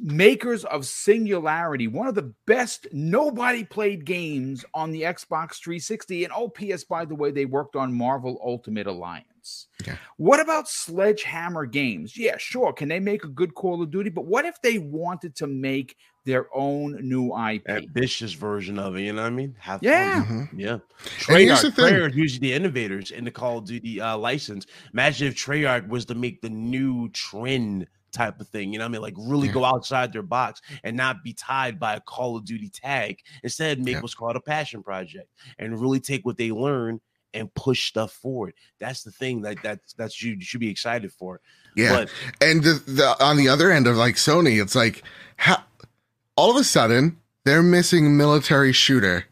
Makers of Singularity, one of the best nobody played games on the Xbox 360. And OPS, by the way, they worked on Marvel Ultimate Alliance. Okay. What about Sledgehammer Games? Yeah, sure. Can they make a good Call of Duty? But what if they wanted to make their own new IP? ambitious version of it. You know what I mean? Have fun. Yeah. Mhm. Yeah. And the Treyarch, thing. Treyarch usually the innovators in the Call of Duty uh, license. Imagine if Treyarch was to make the new trend type of thing. You know what I mean? Like really Yeah. go outside their box and not be tied by a Call of Duty tag. Instead, make Yeah. what's called a passion project and really take what they learn and push stuff forward. That's the thing that that's that's you should be excited for. Yeah. But and the, the on the other end of like Sony, it's like how all of a sudden they're missing military shooter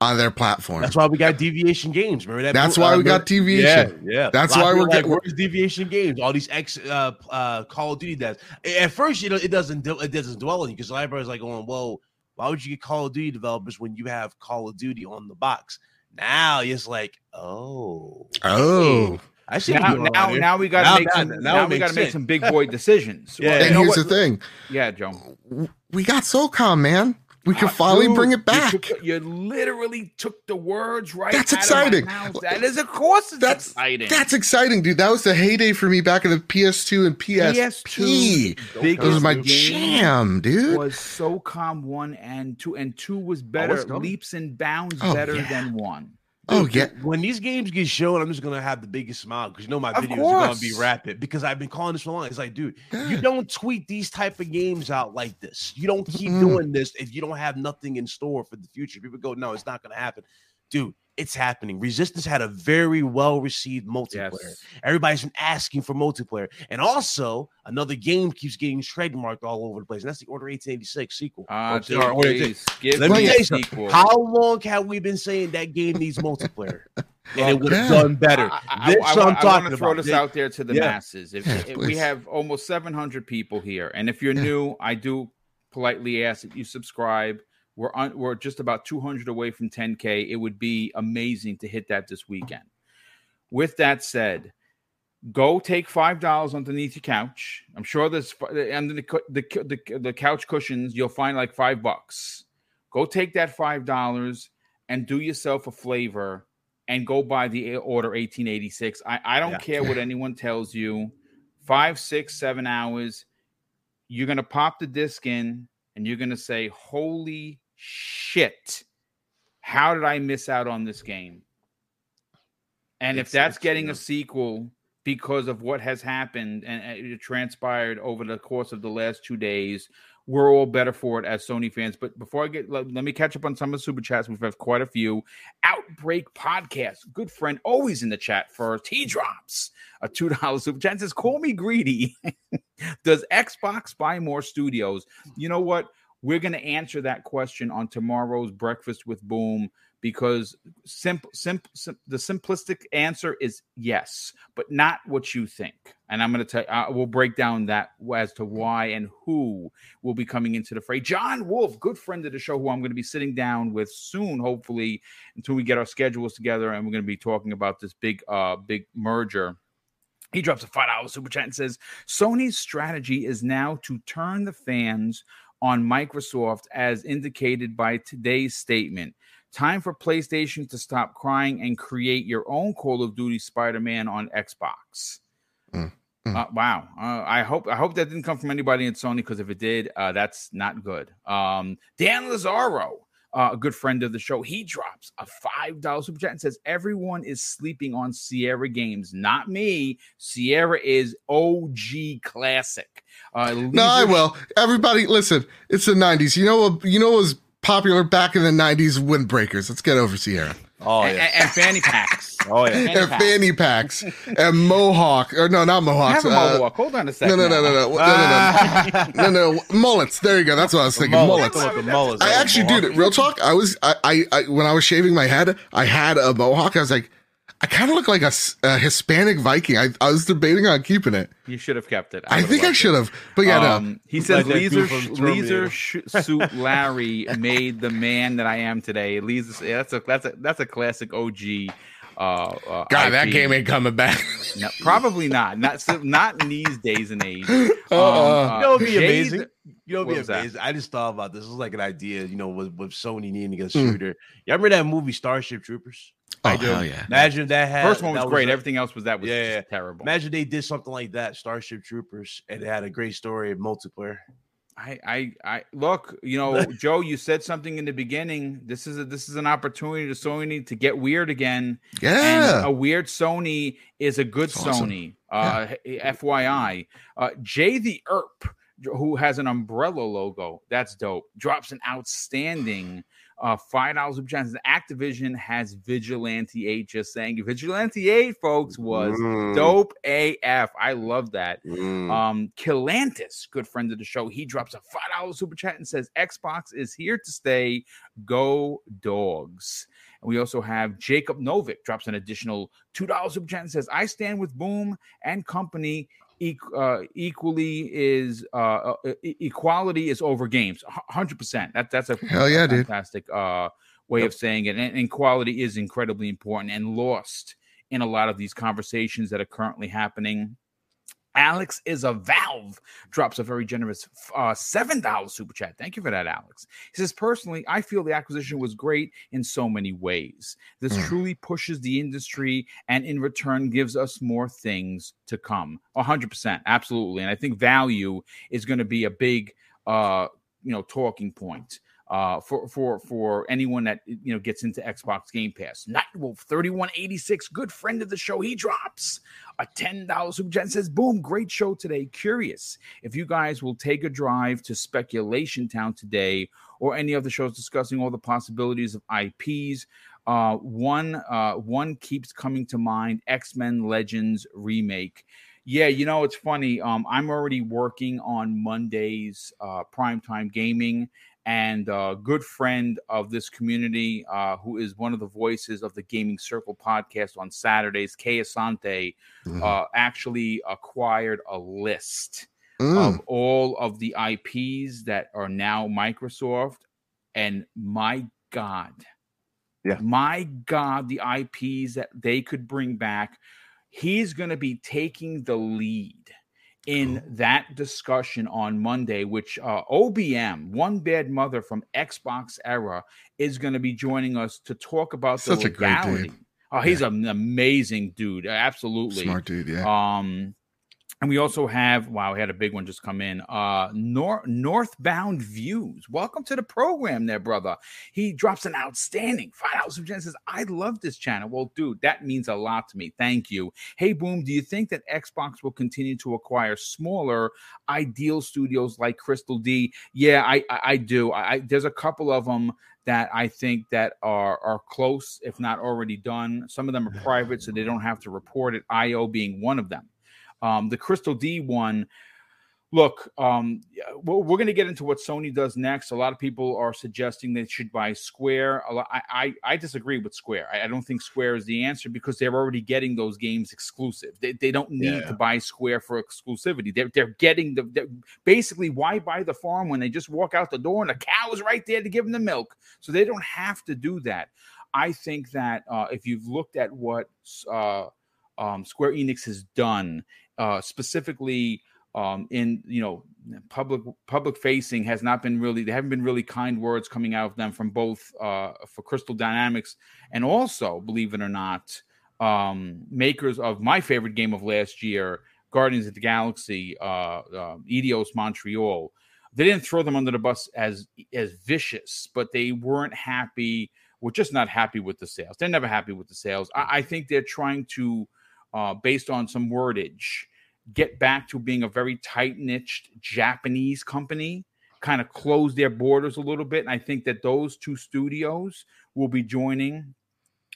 on their platform. that's why we got deviation games. Remember that? That's uh, why we got deviation. Yeah, yeah. That's why we're people are like, getting- where's deviation games? All these ex uh, uh, Call of Duty devs. At first, you know, it doesn't do, it doesn't dwell on you because everybody's like going, "Whoa, why would you get Call of Duty developers when you have Call of Duty on the box?" Now it's like, oh, Oh, I see. Now, now, now we got to make some. Now, now we got to make some big boy decisions. yeah. Well, and here's what? the thing. Yeah, Joe. We got SOCOM, man. We can uh, finally dude, bring it back. You, took, you, literally took the words right. Out. That's exciting. That is, of course, that's exciting. That's exciting, dude. That was the heyday for me back in the PS2 and PSP. PS2, Those was my jam, dude. Was SOCOM one and two, and two was better, oh, leaps and bounds oh, better yeah. than one. Oh yeah. When these games get shown, I'm just gonna have the biggest smile because you know my of videos course. are gonna be rapid because I've been calling this for long. It's like, dude, yeah. you don't tweet these type of games out like this. You don't keep mm. doing this if you don't have nothing in store for the future. People go, no, it's not gonna happen, dude it's happening. Resistance had a very well received multiplayer. Yes. Everybody's been asking for multiplayer. And also, another game keeps getting trademarked all over the place. And that's the Order 1886 sequel. Uh, Let me tell you something. How long have we been saying that game needs multiplayer? and it would have done better. I, I, this I, I, I want to throw this out there to the yeah. masses. If, yeah, if we have almost 700 people here, and if you're yeah. new, I do politely ask that you subscribe we're on, we're just about 200 away from 10k. It would be amazing to hit that this weekend. With that said, go take five dollars underneath your couch. I'm sure there's under the, the the the couch cushions you'll find like five bucks. Go take that five dollars and do yourself a flavor and go buy the order 1886. I I don't yeah. care what anyone tells you. Five, six, seven hours. You're gonna pop the disc in and you're gonna say, "Holy shit, how did I miss out on this game? And it's, if that's getting a sequel because of what has happened and it transpired over the course of the last two days, we're all better for it as Sony fans. But before I get, let, let me catch up on some of the super chats. We've had quite a few. Outbreak podcast, good friend, always in the chat for T drops, a two dollar super chat says, "Call me greedy." Does Xbox buy more studios? You know what? We're going to answer that question on tomorrow's Breakfast with Boom because simple, simple, sim- the simplistic answer is yes, but not what you think. And I'm going to tell uh, we'll break down that as to why and who will be coming into the fray. John Wolf, good friend of the show, who I'm going to be sitting down with soon, hopefully, until we get our schedules together, and we're going to be talking about this big, uh, big merger. He drops a five dollar super chat and says Sony's strategy is now to turn the fans on Microsoft, as indicated by today's statement. Time for PlayStation to stop crying and create your own Call of Duty Spider-Man on Xbox. Mm, mm. Uh, wow, uh, I hope I hope that didn't come from anybody at Sony because if it did, uh, that's not good. Um, Dan Lazaro uh, a good friend of the show, he drops a five dollar super chat and says everyone is sleeping on Sierra Games, not me. Sierra is OG classic. Uh, no, I will. Everybody, listen. It's the '90s. You know what? You know what was popular back in the '90s? Windbreakers. Let's get over Sierra. Oh yeah, and, and fanny packs. oh yeah, fanny and fanny packs and mohawk or no, not mohawks. Have a uh, mohawk. Uh, Hold on a second. No, no, no, no, no, no, no, no, no, no, no, mullets. There you go. That's what I was thinking. Mullets. mullets. mullets. I actually, dude, real talk. I was, I, I, I, when I was shaving my head, I had a mohawk. I was like, I kind of look like a, a, Hispanic Viking. I, I was debating on keeping it. You should have kept it. I, I think I should have, but yeah, um, no. He says Leisure, Leisure Suit Larry made the man that I am today. Leisure, yeah, that's a that's a that's a classic OG. Uh, uh, God, IP. that game ain't coming back. no, probably not. Not not in these days and age. Uh, um, uh, you know, it'd be amazing. You know, it'd be amazing. I just thought about this. This was like an idea. You know, with, with Sony needing a hmm. shooter. Mm. You remember that movie Starship Troopers? Oh, I do. Hell yeah. Imagine if that had first one was great. Was Everything else was that was yeah, terrible. Imagine they did something like that, Starship Troopers, and it had a great story of multiplayer. I, I, I look, you know, Joe, you said something in the beginning. This is a, this is an opportunity to Sony to get weird again. Yeah, and a weird Sony is a good That's Sony. Awesome. Uh, yeah. FYI, uh, Jay the Erp, who has an umbrella logo, that's dope. Drops an outstanding uh, five dollars of chance. Activision has Vigilante Eight. Just saying, Vigilante Eight, folks, was mm. dope AF. I love that. Mm. Um, Kilantis, good friend of the show, he drops a five dollars super chat and says Xbox is here to stay. Go dogs. And we also have Jacob Novik drops an additional two dollars super chat and says I stand with Boom and Company uh, equally is uh, uh equality is over games. Hundred percent. That that's a hell yeah, fantastic uh, way yep. of saying it. And, and, quality is incredibly important. And Lost in a lot of these conversations that are currently happening. Alex is a Valve drops a very generous uh, $7 super chat. Thank you for that, Alex. He says, Personally, I feel the acquisition was great in so many ways. This mm. truly pushes the industry and in return gives us more things to come. 100%. Absolutely. And I think value is going to be a big, uh, you know, talking point uh, for for for anyone that you know gets into Xbox Game Pass. Nightwolf thirty one eighty six, good friend of the show. He drops a ten dollars super chat. Says, "Boom, great show today. Curious if you guys will take a drive to Speculation Town today, or any of the shows discussing all the possibilities of IPs." Uh, one uh, one keeps coming to mind: X Men Legends remake. Yeah, you know it's funny. Um, I'm already working on Monday's uh, primetime gaming, and a good friend of this community, uh, who is one of the voices of the Gaming Circle podcast on Saturdays, Kay Asante, mm-hmm. uh, actually acquired a list mm. of all of the IPs that are now Microsoft. And my God, yeah, my God, the IPs that they could bring back, he's going to be taking the lead in that discussion on Monday, which uh, OBM, One Bad Mother from Xbox Era, is going to be joining us to talk about Such the legality. Oh, he's yeah. an amazing dude. Absolutely. Smart dude, yeah. Um, and we also have, wow, we had a big one just come in. Uh Nor- Northbound Views. Welcome to the program there, brother. He drops an outstanding five dollars from says, I love this channel. Well, dude, that means a lot to me. Thank you. Hey, Boom, do you think that Xbox will continue to acquire smaller ideal studios like Crystal D? Yeah, I I, I do. I, there's a couple of them that I think that are are close, if not already done. Some of them are private, so they don't have to report it. IO being one of them. Um, the Crystal D one, look, um, we're, we're going to get into what Sony does next. A lot of people are suggesting they should buy Square. Lot, I, I, I disagree with Square. I, I, don't think Square is the answer because they're already getting those games exclusive. They, they don't need yeah. to buy Square for exclusivity. They're, they're getting the they're, basically why buy the farm when they just walk out the door and the cow is right there to give them the milk. So they don't have to do that. I think that uh, if you've looked at what uh, um, Square Enix has done uh, specifically um, in you know public public facing has not been really they haven't been really kind words coming out of them from both uh, for Crystal Dynamics and also believe it or not um, makers of my favorite game of last year Guardians of the Galaxy uh, uh, Eidos Montreal. They didn't throw them under the bus as as vicious but they weren't happy we're just not happy with the sales. They're never happy with the sales. I, I think they're trying to uh, based on some wordage, get back to being a very tight niched Japanese company, kind of close their borders a little bit. And I think that those two studios will be joining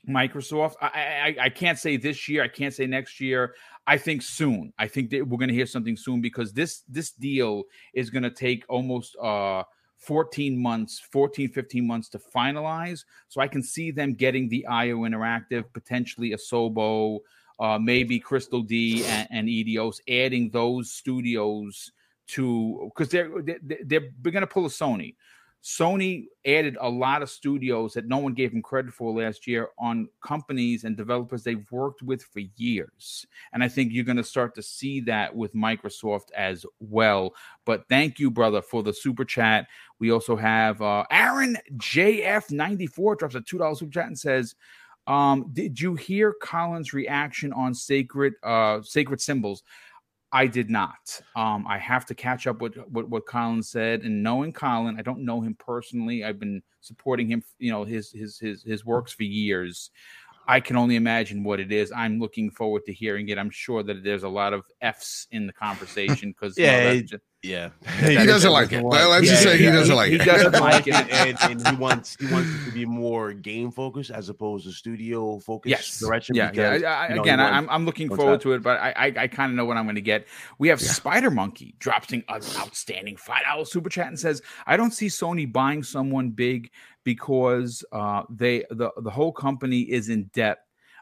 Microsoft. I, I, I can't say this year. I can't say next year. I think soon. I think that we're going to hear something soon because this this deal is going to take almost uh 14 months 14 15 months to finalize so i can see them getting the io interactive potentially Asobo uh, maybe Crystal D and, and Eidos, adding those studios to because they're they're, they're, they're going to pull a Sony. Sony added a lot of studios that no one gave them credit for last year on companies and developers they've worked with for years. And I think you're going to start to see that with Microsoft as well. But thank you, brother, for the super chat. We also have uh, Aaron JF94 drops a $2 super chat and says, um, did you hear Colin's reaction on sacred uh sacred symbols? I did not. Um, I have to catch up with what, what Colin said. And knowing Colin, I don't know him personally. I've been supporting him, you know, his his his his works for years. I can only imagine what it is. I'm looking forward to hearing it. I'm sure that there's a lot of F's in the conversation because yeah, you know, just, yeah, he doesn't like it. Let's just say he doesn't like he it. He doesn't like it, and, and, he wants he wants it to be more game focused as opposed to studio focused yes. direction. Yeah, because, yeah. I, I, you know, again, I'm I'm looking forward that? to it, but I I, I kind of know what I'm going to get. We have yeah. Spider Monkey dropping an outstanding five dollar super chat and says, "I don't see Sony buying someone big because uh, they the the whole company is in debt."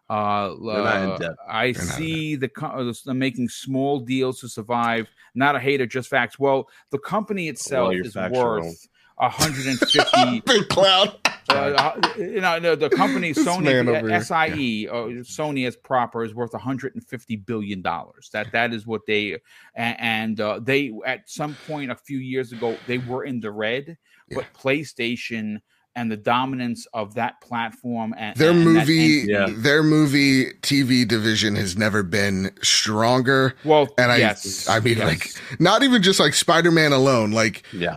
Uh, uh, I see the uh, making small deals to survive. Not a hater, just facts. Well, the company itself well, is worth 150 big cloud. uh, you know the, the company Sony uh. SIE uh, Sony as proper is worth 150 billion dollars. That that is what they and, and uh, they at some point a few years ago they were in the red, but PlayStation and the dominance of that platform and Their and movie, Yeah. their movie TV division has never been stronger. well, And I, yes, I mean, yes. like, not even just like Spider Man alone. Like, Yeah.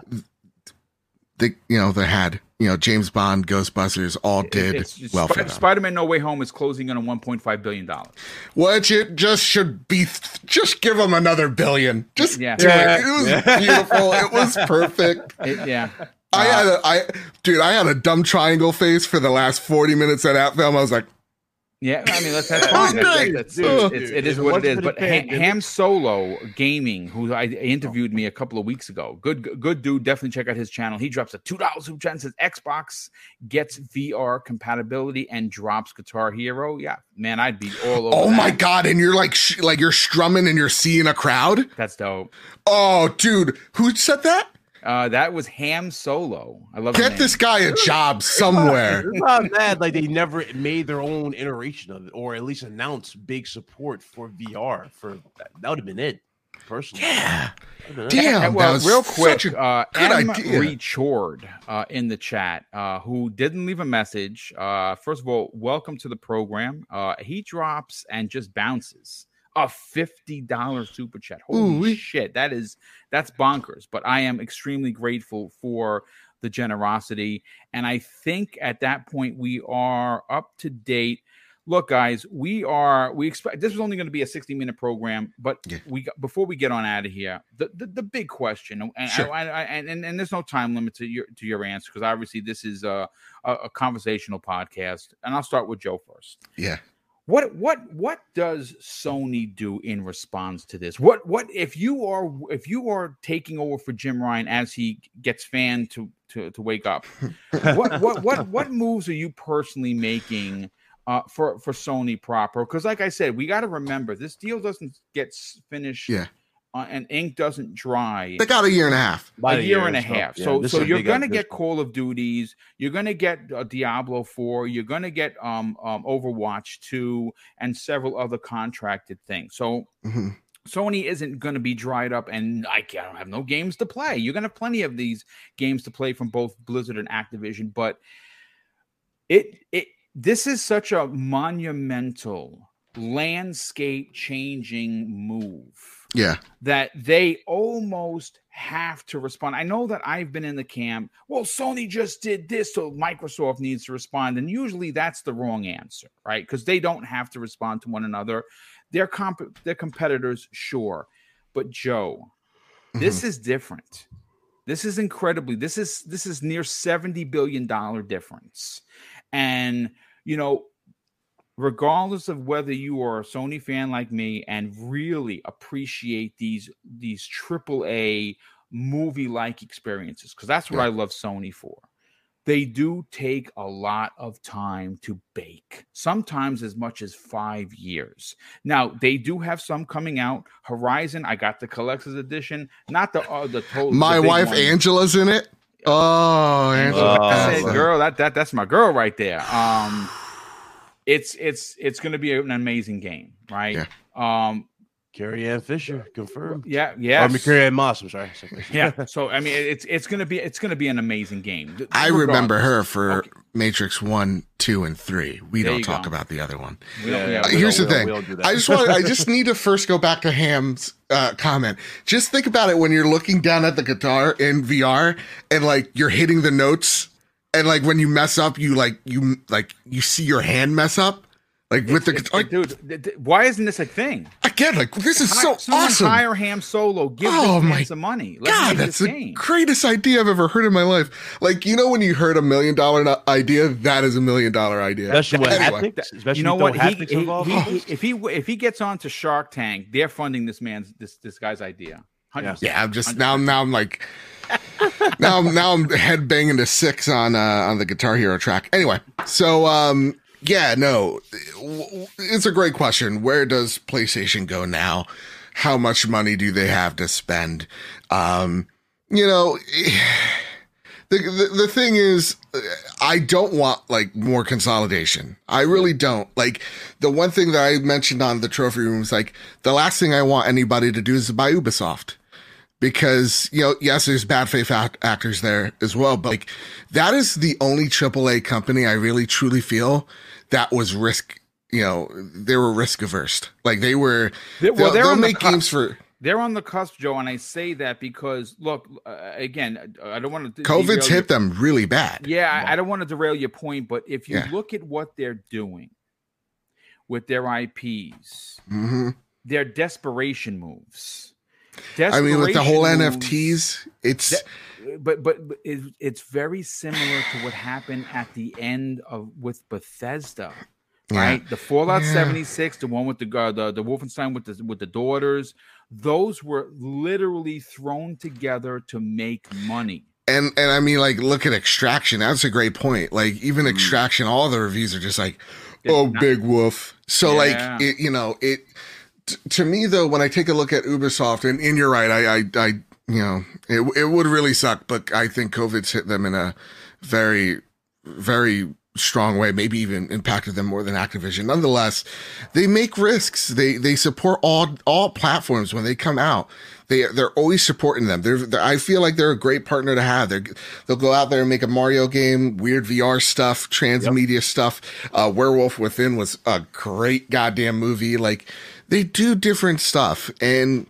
they, you know, they had, you know, James Bond, Ghostbusters, all did it's- it's well Sp- for them. Spider-Man: No Way Home is closing in on 1.5 billion dollars. Which it just should be. Just give them another billion. Just Yeah. do Yeah. it. It was Yeah. beautiful. It was perfect. yeah, I Uh, had a, I, dude, I had a dumb triangle face for the last forty minutes of that film. I was like, Yeah, I mean that's, that's Yeah, fine. it's That's, that's, Dude, it's, it's, it is what it is. But Ha- Ham Solo Gaming, who I interviewed me a couple of weeks ago, good good dude. Definitely check out his channel. He drops a two dollars super chat and says Xbox gets VR compatibility and drops Guitar Hero. Yeah, man, I'd be all over. oh my god! And you're like, sh- like you're strumming and you're seeing a crowd. that's dope. Oh, dude, who said that? Uh, that was Ham Solo. I love Get this guy a job somewhere. It's not bad. Like they never made their own iteration of it, or at least announced big support for VR. For that, that would have been it, personally. Yeah. That'd been it. Damn. And, well, that was real quick, such a uh, good M. idea. Rechord uh, in the chat, uh, who didn't leave a message. Uh, first of all, welcome to the program. Uh, he drops and just bounces a fifty dollars super chat. Holy Ooh-wee. shit, that is that's bonkers. But I am extremely grateful for the generosity, and I think at that point we are up to date. Look, guys, we are we expect this was only going to be a 60 minute program, but Yeah. we before we get on out of here, the the, the big question, and, and, Sure. I, I, and and and there's no time limit to your to your answer because obviously this is a, a a conversational podcast, and I'll start with Joe first. Yeah. What what what does Sony do in response to this? What what if you are if you are taking over for Jim Ryan as he gets fanned to to to wake up? what what what what moves are you personally making uh, for for Sony proper? Because like I said, we got to remember this deal doesn't get finished, Yeah. Uh, and ink doesn't dry They got a year and a half. About a year, and a so, half. yeah, so so you're gonna get Call of Duties, you're gonna get uh, Diablo Four, you're gonna get um, um Overwatch Two, and several other contracted things. So Mhm. Sony isn't going to be dried up and I can't- I don't have no games to play. You're going to have plenty of these games to play from both Blizzard and Activision, but it it this is such a monumental landscape changing move Yeah. that they almost have to respond. I know that I've been in the camp. Well, Sony just did this, so Microsoft needs to respond, and usually that's the wrong answer, right? Because they don't have to respond to one another. They're comp- they're competitors, sure, but Joe, mm-hmm. this is different. This is incredibly. This is this is near seventy billion dollar difference, and you know regardless of whether you are a Sony fan like me and really appreciate these these triple A movie like experiences because that's what Yeah. I love Sony for. They do take a lot of time to bake, sometimes as much as five years. Now they do have some coming out. Horizon, I got the collector's edition, not the uh, the total. My big wife one. Angela's in it. Oh, Angela. Oh, said, girl, that that that's my girl right there. Um, it's it's it's going to be an amazing game, right? Yeah. Um, Carrie Ann Fisher confirmed. yeah, Yeah. yeah, I mean, Carrie Ann Moss. I'm sorry. yeah. So I mean, it's it's going to be it's going to be an amazing game. Th- I remember her for Okay. Matrix one, two, and three. We There don't talk go. about the other one. We don't- yeah, Uh, we here's don't- the we thing. don't- we don't. I just want. I just need to first go back to Ham's uh, comment. Just think about it when you're looking down at the guitar in VR and like you're hitting the notes, and like when you mess up, you like you like you see your hand mess up, like with the It's- guitar. dude. th- th- Why isn't this a thing? Again, like this is so Hi- someone awesome. Hire Ham Solo. Give Oh this my some money. Let's God, that's the game. greatest idea I've ever heard in my life. Like, you know, when you heard a million dollar idea, that is a million dollar idea. Especially when Anyway. haptics, especially you know what? He, haptics he- involved. he- he- if he if he gets onto Shark Tank, they're funding this man's this this guy's idea. 100%. Yeah, I'm just now. Now I'm like, now I'm now I'm head banging to six on uh, on the Guitar Hero track. Anyway, so um, yeah, no, it's a great question. Where does PlayStation go now? How much money do they have to spend? Um, you know, the, the the thing is, uh, I don't want like more consolidation. I really don't. Like the one thing that I mentioned on the trophy room is like the last thing I want anybody to do is to buy Ubisoft because you know yes there's bad faith act- actors there as well but like that is the only AAA company I really truly feel that was risk you know they were risk averse like they were They- well, they'll, they're they'll on the make cusp. games for They're on the cusp, Joe, and I say that because look, uh, again, I don't want to. COVID's hit them really bad Yeah, I, I don't want to derail your point, but if you Yeah. look at what they're doing with their IPs, hmm their desperation moves. I mean with the whole NFTs it's That- but but, but it, it's very similar to what happened at the end of with Bethesda, yeah. right? The Fallout Yeah. 76, the one with the uh, the the Wolfenstein with the with the daughters, those were literally thrown together to make money. and and I mean like look at extraction that's a great point like even Mm. extraction all the reviews are just like oh big wolf. so Yeah. like it you know it t- to me though when i take a look at ubisoft and, and you're right i i, I you know it, it would really suck but i think covid's hit them in a very very strong way maybe even impacted them more than activision. Nonetheless they make risks. They they support all all platforms when they come out. They they're always supporting them. They're, they're i feel like they're a great partner to have. They're they'll go out there and make a mario game weird vr stuff transmedia stuff. Uh werewolf within was a great goddamn movie. Like they do different stuff and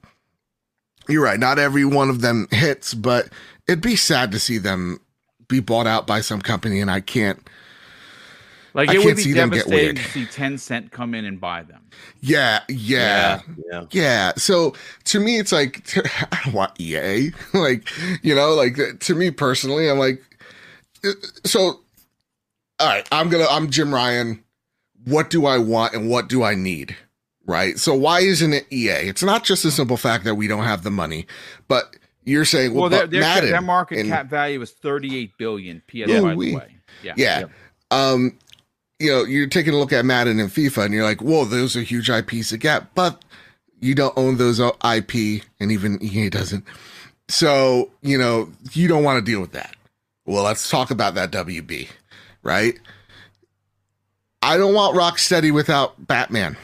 you're right not every one of them hits but it'd be sad to see them be bought out by some company and i can't Like I it can't would be see them get devastating weird. to see Tencent come in and buy them. yeah yeah Yeah. Yeah. So to me, it's like, I don't want EA. like, you know, like to me personally, I'm like, uh, so, all right, I'm going to, I'm Jim Ryan. What do I want and what do I need? Right. So why isn't it EA? It's not just a simple fact that we don't have the money, but you're saying, well, Well, their, their, their market and- cap value is 38 billion PS Yeah, by we- the way. Yeah. Yeah. Yep. Um, you know, you're taking a look at Madden and FIFA and you're like, whoa, those are huge IPs to get, but you don't own those IP and even EA doesn't. So, you know, you don't want to deal with that. Well, let's talk about that WB, right? I don't want Rocksteady without Batman,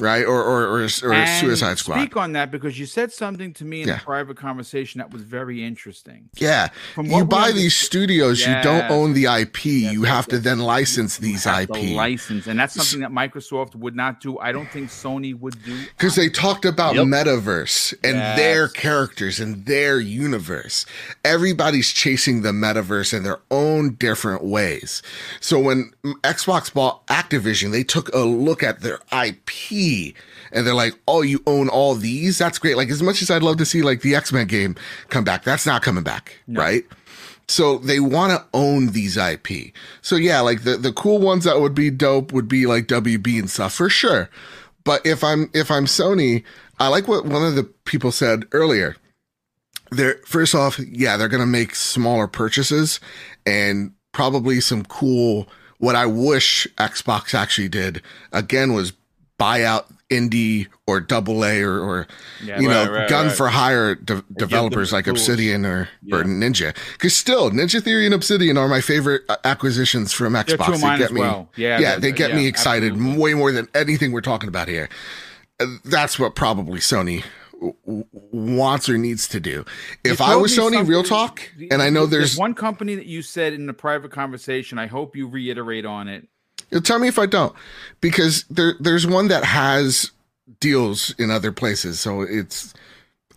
right? Or or or, or And Suicide Squad. Speak on that because you said something to me in Yeah. a private conversation that was very interesting. yeah. From You buy under- these studios, you don't own the IP. Yes, you have to yes. then license these have IP. the license, and that's something that Microsoft would not do. I don't think Sony would do. Because they talked about Yep. metaverse and Yes. their characters and their universe. Everybody's chasing the metaverse in their own different ways. So when Xbox bought Activision, they took a look at their IP and they're like, "Oh, you own all these? That's great." Like as much as I'd love to see like the X Men game come back, that's not coming back, right? So they want to own these IP. So yeah, like the, the cool ones that would be dope would be like WB and stuff for sure. But if I'm if I'm Sony, I like what one of the people said earlier. They're first off, yeah, they're gonna make smaller purchases and probably some cool. What I wish Xbox actually did again was buy out indie or double A or, or Yeah, you know right, right, gun right. for hire de- developers like tools. Obsidian or or Ninja. Because still, Ninja Theory and Obsidian are my favorite uh, acquisitions from Xbox. they get me, well. Yeah, yeah, they're- get yeah, me excited absolutely. way more than anything we're talking about here. Uh, That's what probably Sony w- wants or needs to do. If I was Sony, real talk, and I know there's, one company that you said in a private conversation. I hope you reiterate on it. You'll tell me if I don't, because there there's one that has deals in other places. So it's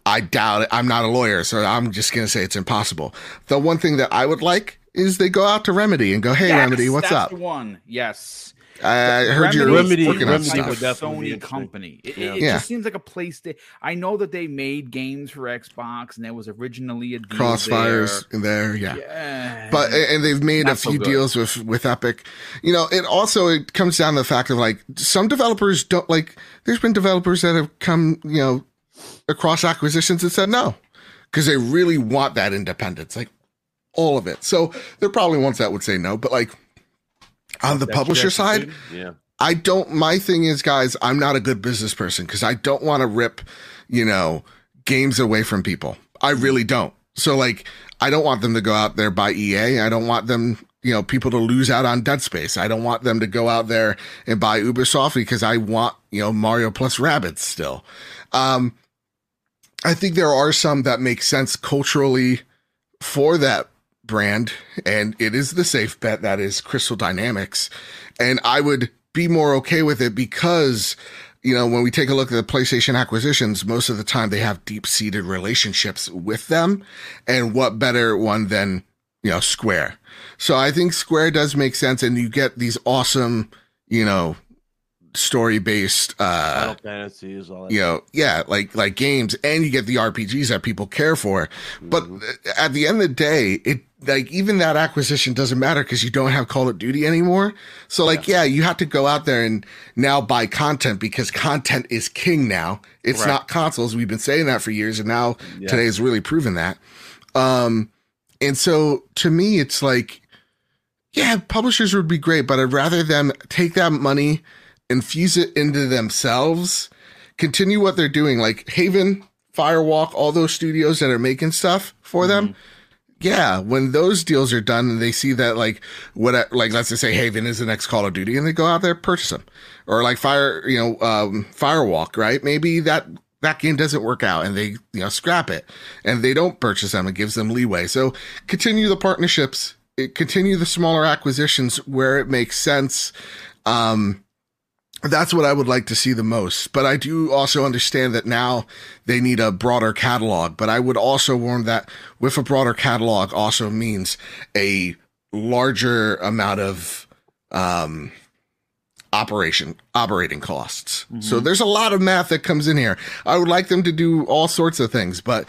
I doubt it. I'm not a lawyer, so I'm just gonna say it's impossible. The one thing that I would like is they go out to Remedy and go, "Hey, Yes, Remedy, what's up? One, yes. I heard you're Remedy- working on Remedy stuff." would definitely Sony interesting. company. It, Yeah. it Yeah. just seems like a place that I know that they made games for Xbox, and there was originally a deal Crossfires in there, yeah. Yeah, but and they've made Not a few good. deals with with epic you know it also it comes down to the fact of like some developers don't like there's been developers that have come you know across acquisitions and said no because they really want that independence like all of it so there are probably ones that would say no but like on the publisher side? Yeah. I don't. My thing is, guys, I'm not a good business person because I don't want to rip, you know, games away from people. I really don't. So like, I don't want them to go out there by EA. I don't want them, you know, people to lose out on Dead Space. I don't want them to go out there and buy Ubisoft because I want, you know, Mario plus Rabbids still. Um, I think there are some that make sense culturally for that brand, and it is the safe bet that is Crystal Dynamics. And I would be more okay with it because you know, when we take a look at the PlayStation acquisitions, most of the time they have deep seated relationships with them. And what better one than, you know, Square? So I think Square does make sense. And you get these awesome, you know, story based uh fantasies all that you know yeah like like games and you get the rpgs that people care for but mm-hmm. at the end of the day it like even that acquisition doesn't matter because you don't have call of duty anymore so like yeah. yeah. you have to go out there and now buy content because content is king now it's right. not consoles we've been saying that for years and now yeah. today has really proven that um and so to me it's like yeah publishers would be great but i'd rather them take that money infuse it into themselves, continue what they're doing, like Haven, Firewalk, all those studios that are making stuff for mm-hmm. them. Yeah, when those deals are done and they see that like what like let's just say Haven is the next Call of Duty and they go out there purchase them, or like Fire you know um, Firewalk right? Maybe that that game doesn't work out and they you know scrap it and they don't purchase them. It gives them leeway. So continue the partnerships, continue the smaller acquisitions where it makes sense. Um, that's what I would like to see the most. But I do also understand that now they need a broader catalog. But I would also warn that with a broader catalog also means a larger amount of um, operation operating costs. Mm-hmm. So there's a lot of math that comes in here. I would like them to do all sorts of things, but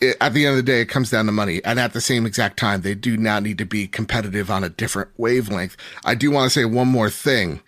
it, at the end of the day, it comes down to money. And at the same exact time, they do now need to be competitive on a different wavelength. I do want to say one more thing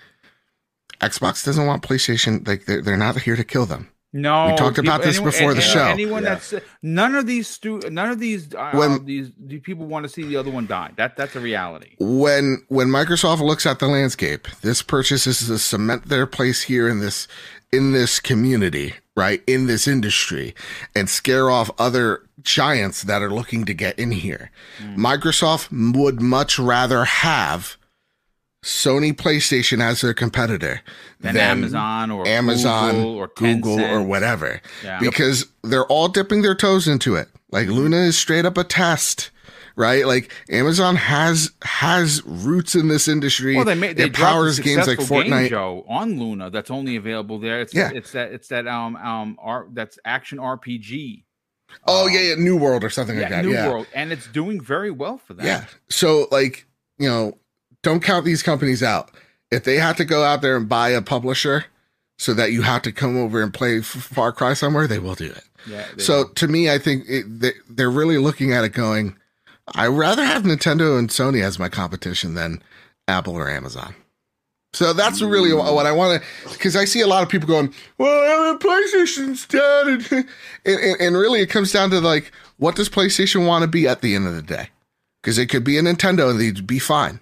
Xbox doesn't want PlayStation. Like they're, they're not here to kill them. No, we talked about this anyone, before the show. Anyone yeah. that's none of these stu- none of these uh, when, these, these people want to see the other one die. That that's a reality. When when Microsoft looks at the landscape, this purchase is to cement their place here in this in this community, right? In this industry and scare off other giants that are looking to get in here. Mm. Microsoft would much rather have Sony PlayStation as their competitor than, than Amazon or Amazon Google or, Google or whatever. Yeah. Because they're all dipping their toes into it. Like Luna is straight up a test. Right, like Amazon has has roots in this industry. Well, they made they it powers games like Fortnite game on Luna that's only available there. It's, yeah, it's that it's that um um art that's action RPG. Oh um, yeah, yeah, New World or something yeah, like that. New yeah. World, and it's doing very well for that. Yeah. So like you know, don't count these companies out. If they have to go out there and buy a publisher so that you have to come over and play Far Cry somewhere, they will do it. Yeah, so to me, I think it, they, they're really looking at it going, I rather have Nintendo and Sony as my competition than Apple or Amazon. So that's really what I want to, because I see a lot of people going, "Well, PlayStation's dead," and, and, and, really, it comes down to like, what does PlayStation want to be at the end of the day? Because it could be a Nintendo and they'd be fine.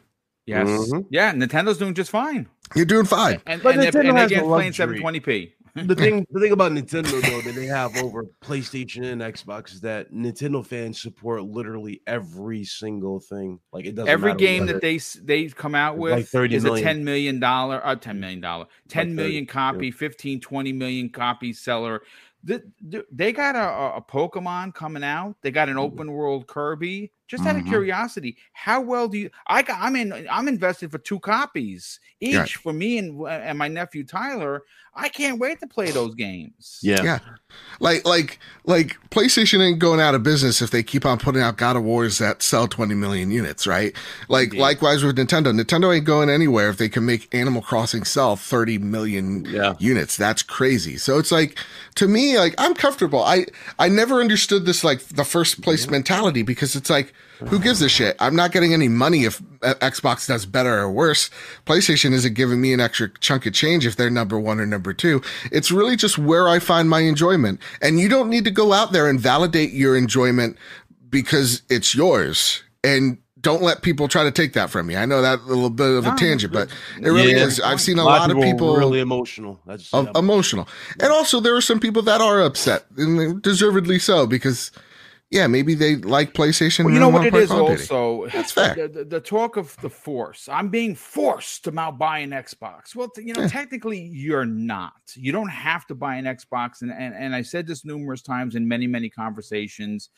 Yes. Mm-hmm. Yeah, Nintendo's doing just fine. You're doing fine. And, but and, Nintendo and again, playing 720p. the thing, the thing about Nintendo though that they have over PlayStation and Xbox is that Nintendo fans support literally every single thing. Like it doesn't every game that they they come out with like 30 is million. a ten million dollar, uh, ten million dollar, ten like million 30, copy, yeah. 15, 20 million copy seller. The, the, they got a, a Pokemon coming out. They got an mm-hmm. open world Kirby. Just out mm-hmm. of curiosity, how well do you? I got. I'm in. I'm invested for two copies each right. for me and and my nephew Tyler. I can't wait to play those games. Yeah, yeah. Like like like PlayStation ain't going out of business if they keep on putting out God of Wars that sell 20 million units, right? Like Indeed. likewise with Nintendo. Nintendo ain't going anywhere if they can make Animal Crossing sell 30 million yeah. units. That's crazy. So it's like to me, like I'm comfortable. I I never understood this like the first place mm-hmm. mentality because it's like who gives a shit? I'm not getting any money if uh, Xbox does better or worse. PlayStation isn't giving me an extra chunk of change if they're number one or number two. It's really just where I find my enjoyment. And you don't need to go out there and validate your enjoyment because it's yours. And don't let people try to take that from you. I know that a little bit of a tangent, but it really yeah, is. I've seen a, a lot, lot, of people really emotional. That's emotional. And also there are some people that are upset and deservedly so because yeah, maybe they like PlayStation. Well, you know what it play is Call of Duty. also. That's fair. The, the, the talk of the force. I'm being forced to now buy an Xbox. Well, th- you know, Yeah. technically you're not. You don't have to buy an Xbox. And, and and I said this numerous times in many many conversations.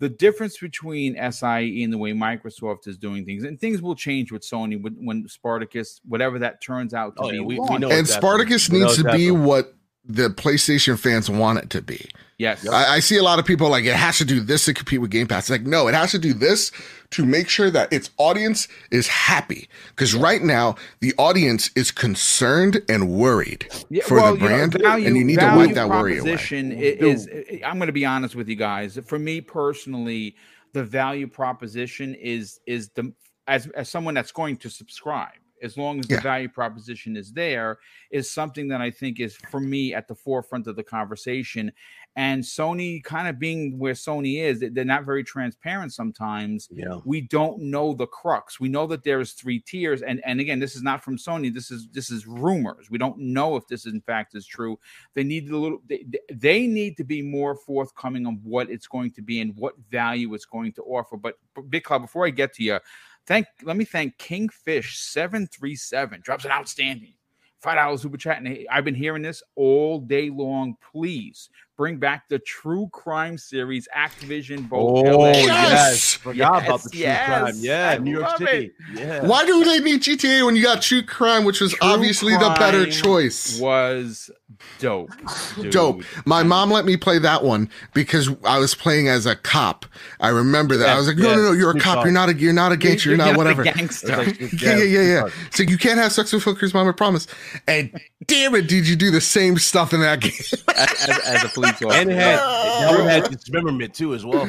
The difference between SIE and the way Microsoft is doing things, and things will change with Sony when, when Spartacus, whatever that turns out to Oh, be. yeah, we- we launched. know And. Spartacus We needs to be exactly. what the PlayStation fans want it to be. Yes. I, I see a lot of people like it has to do this to compete with Game Pass. It's like, no, it has to do this to make sure that its audience is happy. Because right now, the audience is concerned and worried Yeah, for well, the you know, brand, value- and you need to value wipe that worry away. proposition i- Is, I'm going to be honest with you guys. For me personally, the value proposition is is the as as someone that's going to subscribe. As long as Yeah. the value proposition is there, is something that I think is for me at the forefront of the conversation. And Sony, kind of being where Sony is, they- they're not very transparent sometimes Yeah. we don't know the crux we know that there's three tiers and and again this is not from sony this is this is rumors we don't know if this in fact is true they need a little they, they need to be more forthcoming on what it's going to be and what value it's going to offer but big club before i get to you thank let me thank kingfish 737 drops an outstanding. Five dollars super chat and i've been hearing this all day long. Please bring back the true crime series activision both Oh LA Yes! yes, forgot about the true Yes, crime. Yeah, I New York love City. Yeah. Why do they need GTA when you got True Crime, which was True obviously the better choice? was dope. dude. Dope. My mom let me play that one because I was playing as a cop. I remember that. I was like, no, Yeah, no, no, you're a cop. call. You're not a, you're not a gangster. You're, not the whatever. gangster. Like, Yeah, yeah, yeah, yeah. So you can't have sex with hookers, mom, I promise. And damn it, did you do the same stuff in that game? as, as, as a police officer. And it had, it had dismemberment too, as well.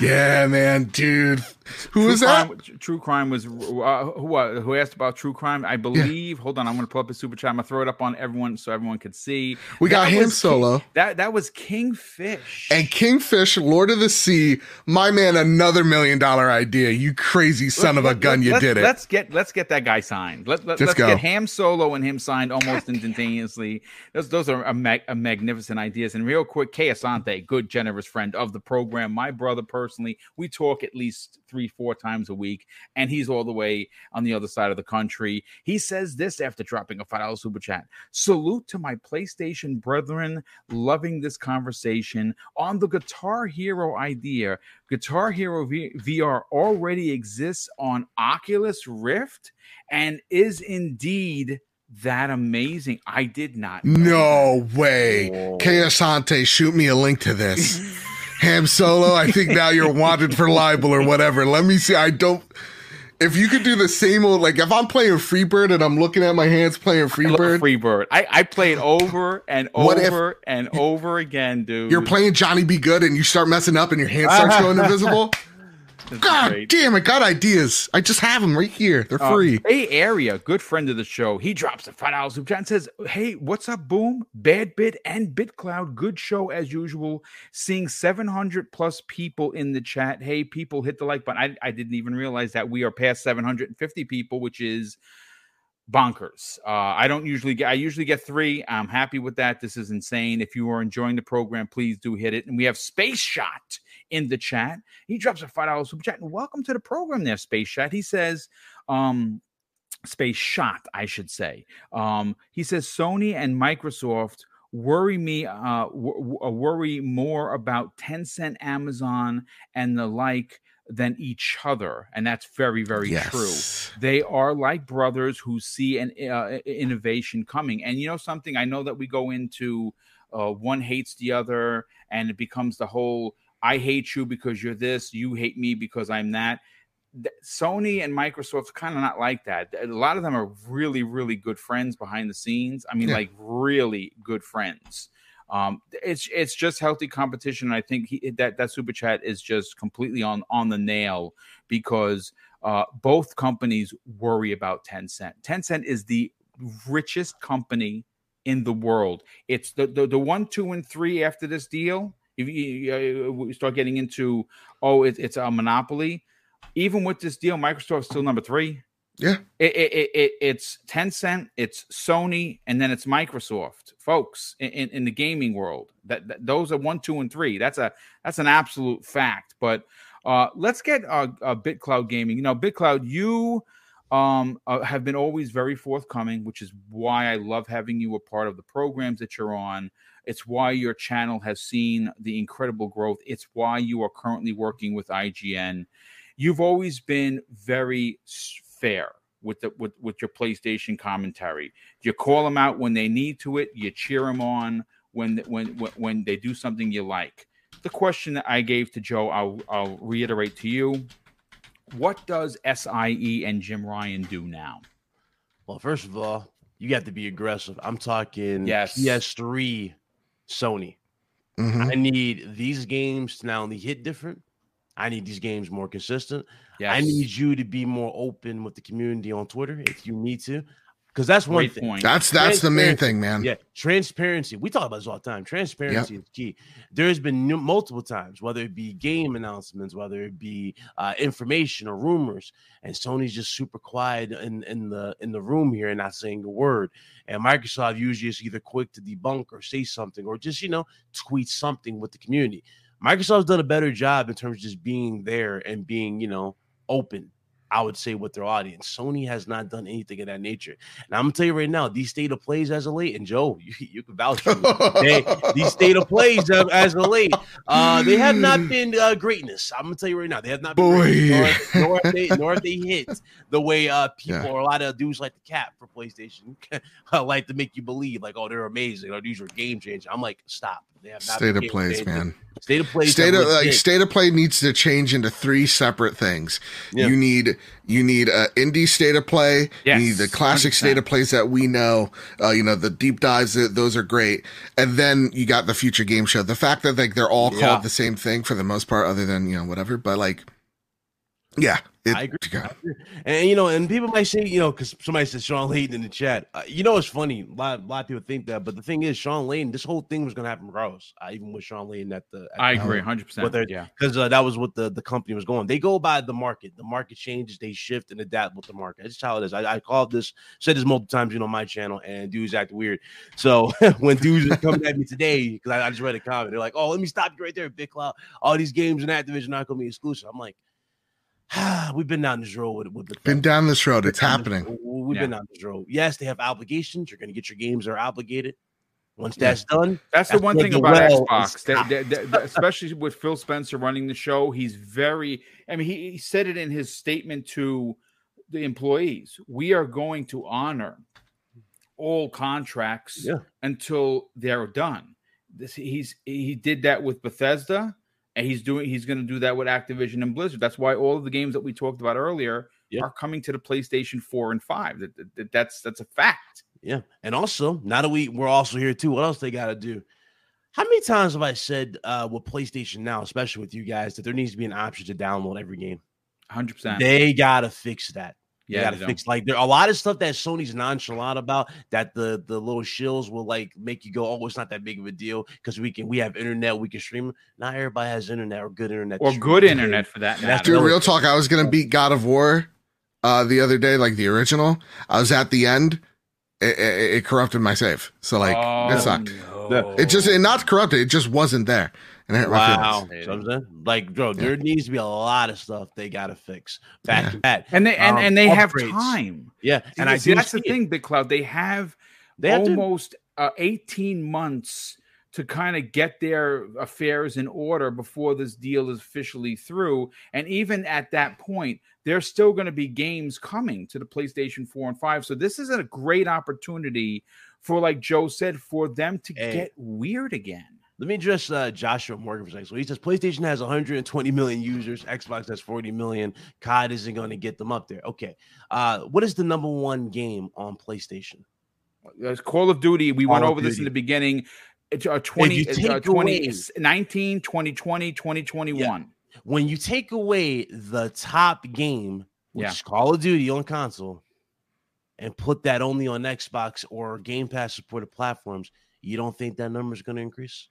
Yeah, man, dude. Who was that? True crime was uh, who uh, who asked about true crime. I believe. Hold on, I'm going to pull up a super chat. I'm going to throw it up on everyone so everyone could see. We got him solo. King, that that was Kingfish. And Kingfish, Lord of the Sea, my man, another million dollar idea. You crazy son of a Let- gun, let- you did it. Let's get let's get that guy signed. Let, let, Let's let's go. get Ham Solo and him signed almost instantaneously. Those those are a, mag, a magnificent ideas. And real quick, Kay Asante, good generous friend of the program, my brother personally. We talk at least three four times a week, and he's all the way on the other side of the country. He says this after dropping a five dollar super chat. Salute to my PlayStation brethren, loving this conversation on the Guitar Hero idea. Guitar Hero v- VR already exists on Oculus Rift and is indeed that amazing. I did not. know No way. Whoa. Asante, shoot me a link to this. Ham Solo, I think now you're wanted for libel or whatever. Let me see. I don't. If you could do the same old, like if I'm playing Freebird and I'm looking at my hands playing that. I Freebird, Freebird. I, I it over and if- over and over again, dude. you're playing Johnny B. Goode and you start messing up and your hands start going invisible. God great. damn I got ideas. I just have them right here. They're Uh, free. Bay Area, good friend of the show. He drops a five dollars super chat and says, "Hey, what's up, Boom? Bad Bit and BitCloud, good show as usual. Seeing seven hundred plus people in the chat. Hey, people, hit the like button. I, I didn't even realize that we are past seven hundred and fifty people, which is." bonkers. Uh, I don't usually get. I usually get three. I'm happy with that. This is insane. If you are enjoying the program, please do hit it. And we have Space Shot in the chat. He drops a five dollars super chat. And welcome to the program, there, Space Shot. He says, um, Space Shot, I should say. Um, he says Sony and Microsoft worry me uh, w- worry more about Tencent, Amazon, and the like than each other, and that's very, very true they are like brothers who see an uh, innovation coming and you know something i know that we go into uh, one hates the other and it becomes the whole i hate you because you're this you hate me because i'm that sony and microsoft's kind of not like that a lot of them are really really good friends behind the scenes i mean Yeah. like really good friends um, it's it's just healthy competition. And I think he, that that super chat is just completely on on the nail because uh, both companies worry about Tencent. Tencent is the richest company in the world. It's the the, the one, two, and three after this deal. If you, uh, we start getting into oh, it, it's a monopoly. Even with this deal, Microsoft's still number three. Yeah. It, it, it, it's Tencent, it's Sony, and then it's Microsoft, folks. In, in, in the gaming world, that, that, those are one, two, and three. That's a that's an absolute fact. But uh, let's get uh, uh, BitCloud Gaming. You know, BitCloud, you um, uh, have been always very forthcoming, which is why I love having you a part of the programs that you're on. It's why your channel has seen the incredible growth. It's why you are currently working with IGN. You've always been very fair with the with, with your PlayStation commentary. You call them out when they need to it. You cheer them on when when when they do something you like. The question that I gave to Joe, I'll, I'll reiterate to you. What does SIE and Jim Ryan do now? Well, first of all, you got to be aggressive. I'm talking yes. PS3 Sony. Mm-hmm. I need these games to not only hit different, I need these games more consistent. Yes. I need you to be more open with the community on Twitter if you need to. Because that's one Great thing. Point. That's that's the main thing, man. Yeah, transparency. We talk about this all the time. Transparency yep. is key. There's been multiple times, whether it be game announcements, whether it be uh, information or rumors, and Sony's just super quiet in, in the in the room here and not saying a word. And Microsoft usually is either quick to debunk or say something or just you know tweet something with the community. Microsoft's done a better job in terms of just being there and being you know open I would say, with their audience. Sony has not done anything of that nature. And I'm gonna tell you right now, these state of plays as a late, and Joe, you, you can vouch for they, these state of plays as a late, uh, they have not been uh, greatness. I'm gonna tell you right now, they have not been Boy. Nor, nor, have they, nor they hit the way uh, people yeah. or a lot of dudes like the cap for PlayStation like to make you believe, like, oh, they're amazing, or these are game changers. I'm like, stop. They have not state of plays, man. State of play. State of like state of play needs to change into three separate things. Yeah. You need you need a indie state of play. Yes, you need the classic 100%. state of plays that we know. Uh, you know the deep dives. Those are great. And then you got the future game show. The fact that like they're all called yeah. the same thing for the most part, other than you know whatever. But like yeah, it, I, agree. And you know, and people might say, you know, because somebody said Shawn Layden in the chat. Uh, you know, it's funny. A lot, a lot of people think that, but the thing is, Shawn Layden, this whole thing was going to happen regardless. Uh, even with Shawn Layden at the, at I agree, hundred percent. Yeah, because uh, that was what the the company was going. They go by the market. The market changes. They shift and adapt with the market. That's how it is. I, I called this, said this multiple times, you know, my channel, and dudes act weird. So when dudes are coming at me today, because I, I, just read a comment, they're like, "Oh, let me stop you right there, Big Cloud. All these games in Activision are not going to be exclusive." I'm like we've been down this road with, with the been down this road. It's happening. This, we've yeah. been down this road. Yes, they have obligations. You're going to get your games that are obligated. Once that's yeah. done, that's, that's the one thing about well Xbox, that, that, that, especially with Phil Spencer running the show. He's very. I mean, he, he said it in his statement to the employees. We are going to honor all contracts yeah. until they're done. This, he's he did that with Bethesda and he's doing he's going to do that with Activision and Blizzard. That's why all of the games that we talked about earlier are coming to the PlayStation 4 and 5. That, that, that, that's that's a fact. Yeah. And also, now that we we're also here too, what else they got to do? How many times have I said uh with PlayStation now, especially with you guys, that there needs to be an option to download every game? 100%. They got to fix that. Yeah, gotta fix like there a lot of stuff that Sony's nonchalant about that the the little shills will like make you go, oh, it's not that big of a deal because we can we have internet, we can stream. Not everybody has internet or good internet or good internet for that. Matter. Dude, real talk. I was gonna beat God of War uh the other day, like the original. I was at the end. It, it, it corrupted my save, so like oh, it sucked. No. It just it not corrupted. It just wasn't there. And it wow. So like, bro, there needs to be a lot of stuff they got to fix back yeah. to back. And they and, um, and they upgrades. have time. Yeah. And I see that's the thing, Big Cloud. They have they almost uh, 18 months to kind of get their affairs in order before this deal is officially through. And even at that point, there's still going to be games coming to the PlayStation 4 and 5. So this is a great opportunity for, like Joe said, for them to hey. get weird again. Let me address uh, Joshua Morgan for a second. So he says PlayStation has 120 million users, Xbox has 40 million. COD isn't going to get them up there. Okay. Uh, what is the number one game on PlayStation? It's Call of Duty. We Call went over this in the beginning. It's uh, 20, uh, 20 away, 19, 2020, 2021. Yeah. When you take away the top game, which yeah. is Call of Duty on console, and put that only on Xbox or Game Pass supported platforms, you don't think that number is going to increase?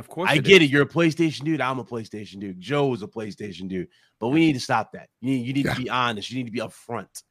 Of course, I it get is. it. You're a PlayStation dude. I'm a PlayStation dude. Joe is a PlayStation dude. But we need to stop that. You need, you need yeah. to be honest. You need to be upfront.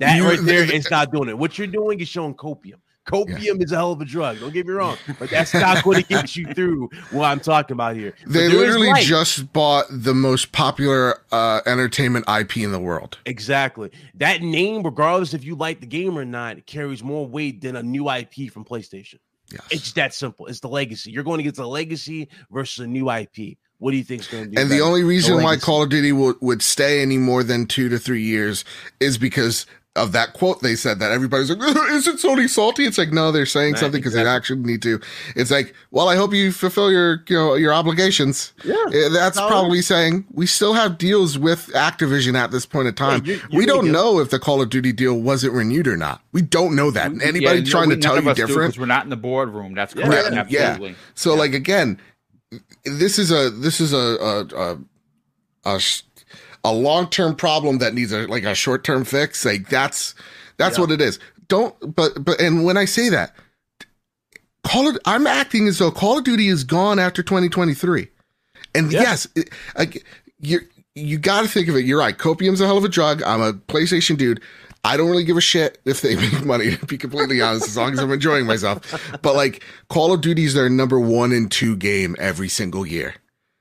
That right there is not doing it. What you're doing is showing copium. Copium yeah. is a hell of a drug. Don't get me wrong, but that's not going to get you through what I'm talking about here. They literally just bought the most popular uh, entertainment IP in the world. Exactly. That name, regardless if you like the game or not, carries more weight than a new IP from PlayStation. Yes. It's that simple. It's the legacy. You're going to get the legacy versus a new IP. What do you think is going to do? And better? the only reason the why Call of Duty would, would stay any more than two to three years is because of that quote they said that everybody's like, is it Sony salty? It's like, no, they're saying right, something because exactly. they actually need to. It's like, well, I hope you fulfill your, you know, your obligations. Yeah. Eh, that's probably saying we still have deals with Activision at this point in time. Yeah, you're, you're we don't know if the Call of Duty deal wasn't renewed or not. We don't know that. Anybody yeah, trying no, to tell you different? Because we're not in the boardroom. That's correct. Yeah. Absolutely. Yeah. So like, again, this is a, this is a, a, a, a a long term problem that needs a like a short term fix. Like that's that's yeah. what it is. Don't but but and when I say that, Call it. I'm acting as though Call of Duty is gone after 2023. And yeah. yes, it, you you got to think of it. You're right. Copium's a hell of a drug. I'm a PlayStation dude. I don't really give a shit if they make money, to be completely honest, as long as I'm enjoying myself. But like Call of Duty is their number one and two game every single year.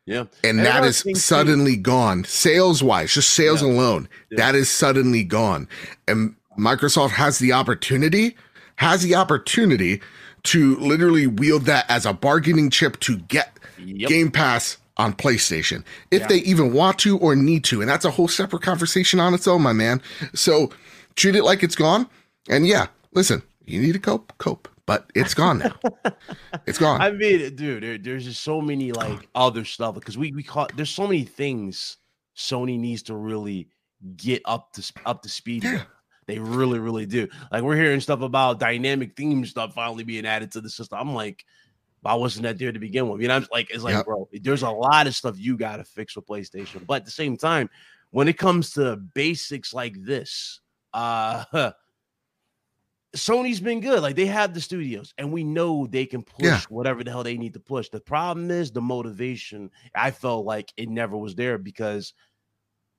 Yeah. And, and that is suddenly too. gone. Sales wise, just sales yeah. alone, yeah. that is suddenly gone. And Microsoft has the opportunity, has the opportunity to literally wield that as a bargaining chip to get yep. Game Pass on PlayStation if yeah. they even want to or need to. And that's a whole separate conversation on its own, my man. So treat it like it's gone. And yeah, listen, you need to cope, cope but it's gone now. it's gone. I mean, dude, there, there's just so many like other stuff because we we call there's so many things Sony needs to really get up to up to speed. Yeah. They really, really do. Like we're hearing stuff about dynamic theme stuff finally being added to the system. I'm like, why wasn't that there to begin with? You know, I'm like, it's like, yep. bro, there's a lot of stuff you got to fix with PlayStation. But at the same time, when it comes to basics like this, uh Sony's been good. Like they have the studios, and we know they can push yeah. whatever the hell they need to push. The problem is the motivation. I felt like it never was there because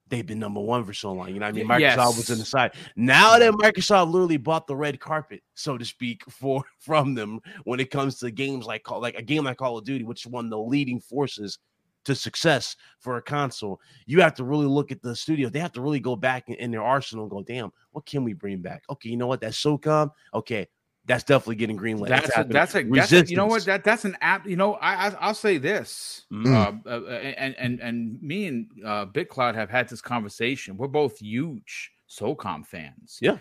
they've been number one for so long. You know what I mean? Microsoft yes. was in the side. Now that Microsoft literally bought the red carpet, so to speak, for from them when it comes to games like like a game like Call of Duty, which is one of the leading forces to success for a console, you have to really look at the studio. They have to really go back in, in their arsenal and go, damn, what can we bring back? Okay, you know what? That's SOCOM. Okay, that's definitely getting greenlit. That's a, that's a, that's a, you know what that that's an app. You know, I, I will say this, mm. uh, uh, and and and me and uh, BitCloud have had this conversation. We're both huge SOCOM fans. Yeah,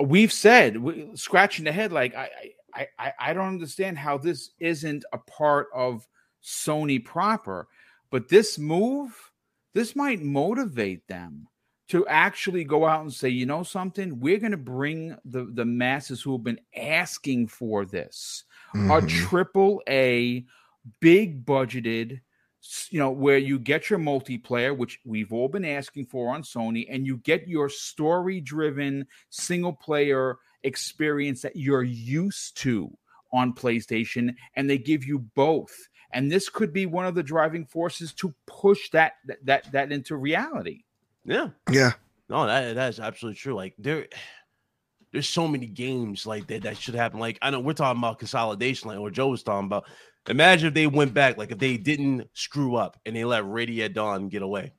we've said we, scratching the head like I I I I don't understand how this isn't a part of Sony proper. But this move, this might motivate them to actually go out and say, you know something, we're going to bring the the masses who have been asking for this mm-hmm. a triple A, big budgeted, you know, where you get your multiplayer, which we've all been asking for on Sony, and you get your story driven single player experience that you're used to on PlayStation, and they give you both and this could be one of the driving forces to push that that that into reality. Yeah, yeah. No, that that is absolutely true. Like there, there's so many games like that that should happen. Like I know we're talking about consolidation, like what Joe was talking about. Imagine if they went back, like if they didn't screw up and they let Ready at Dawn get away.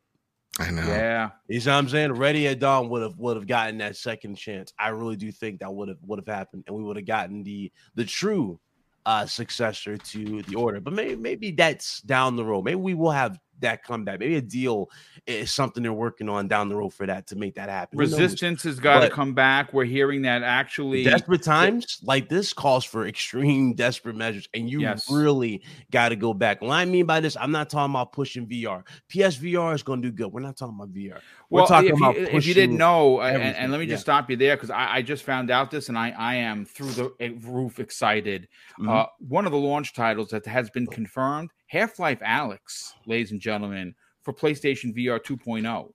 I know. Yeah. You know what I'm saying? Ready at Dawn would have would have gotten that second chance. I really do think that would have would have happened, and we would have gotten the the true uh, successor to the order. But maybe maybe that's down the road. Maybe we will have that comeback. Maybe a deal is something they're working on down the road for that to make that happen. Resistance has got to come back. We're hearing that actually desperate times like this calls for extreme desperate measures, and you yes. really got to go back. What I mean by this, I'm not talking about pushing VR. PSVR is going to do good. We're not talking about VR. We're well, talking if about you, if you didn't know, and, and, let me just stop you there because I, I, just found out this, and I I am through the eh, roof excited. Mm-hmm. Uh, one of the launch titles that has been confirmed Half Life Alyx, ladies and gentlemen, for PlayStation VR 2.0.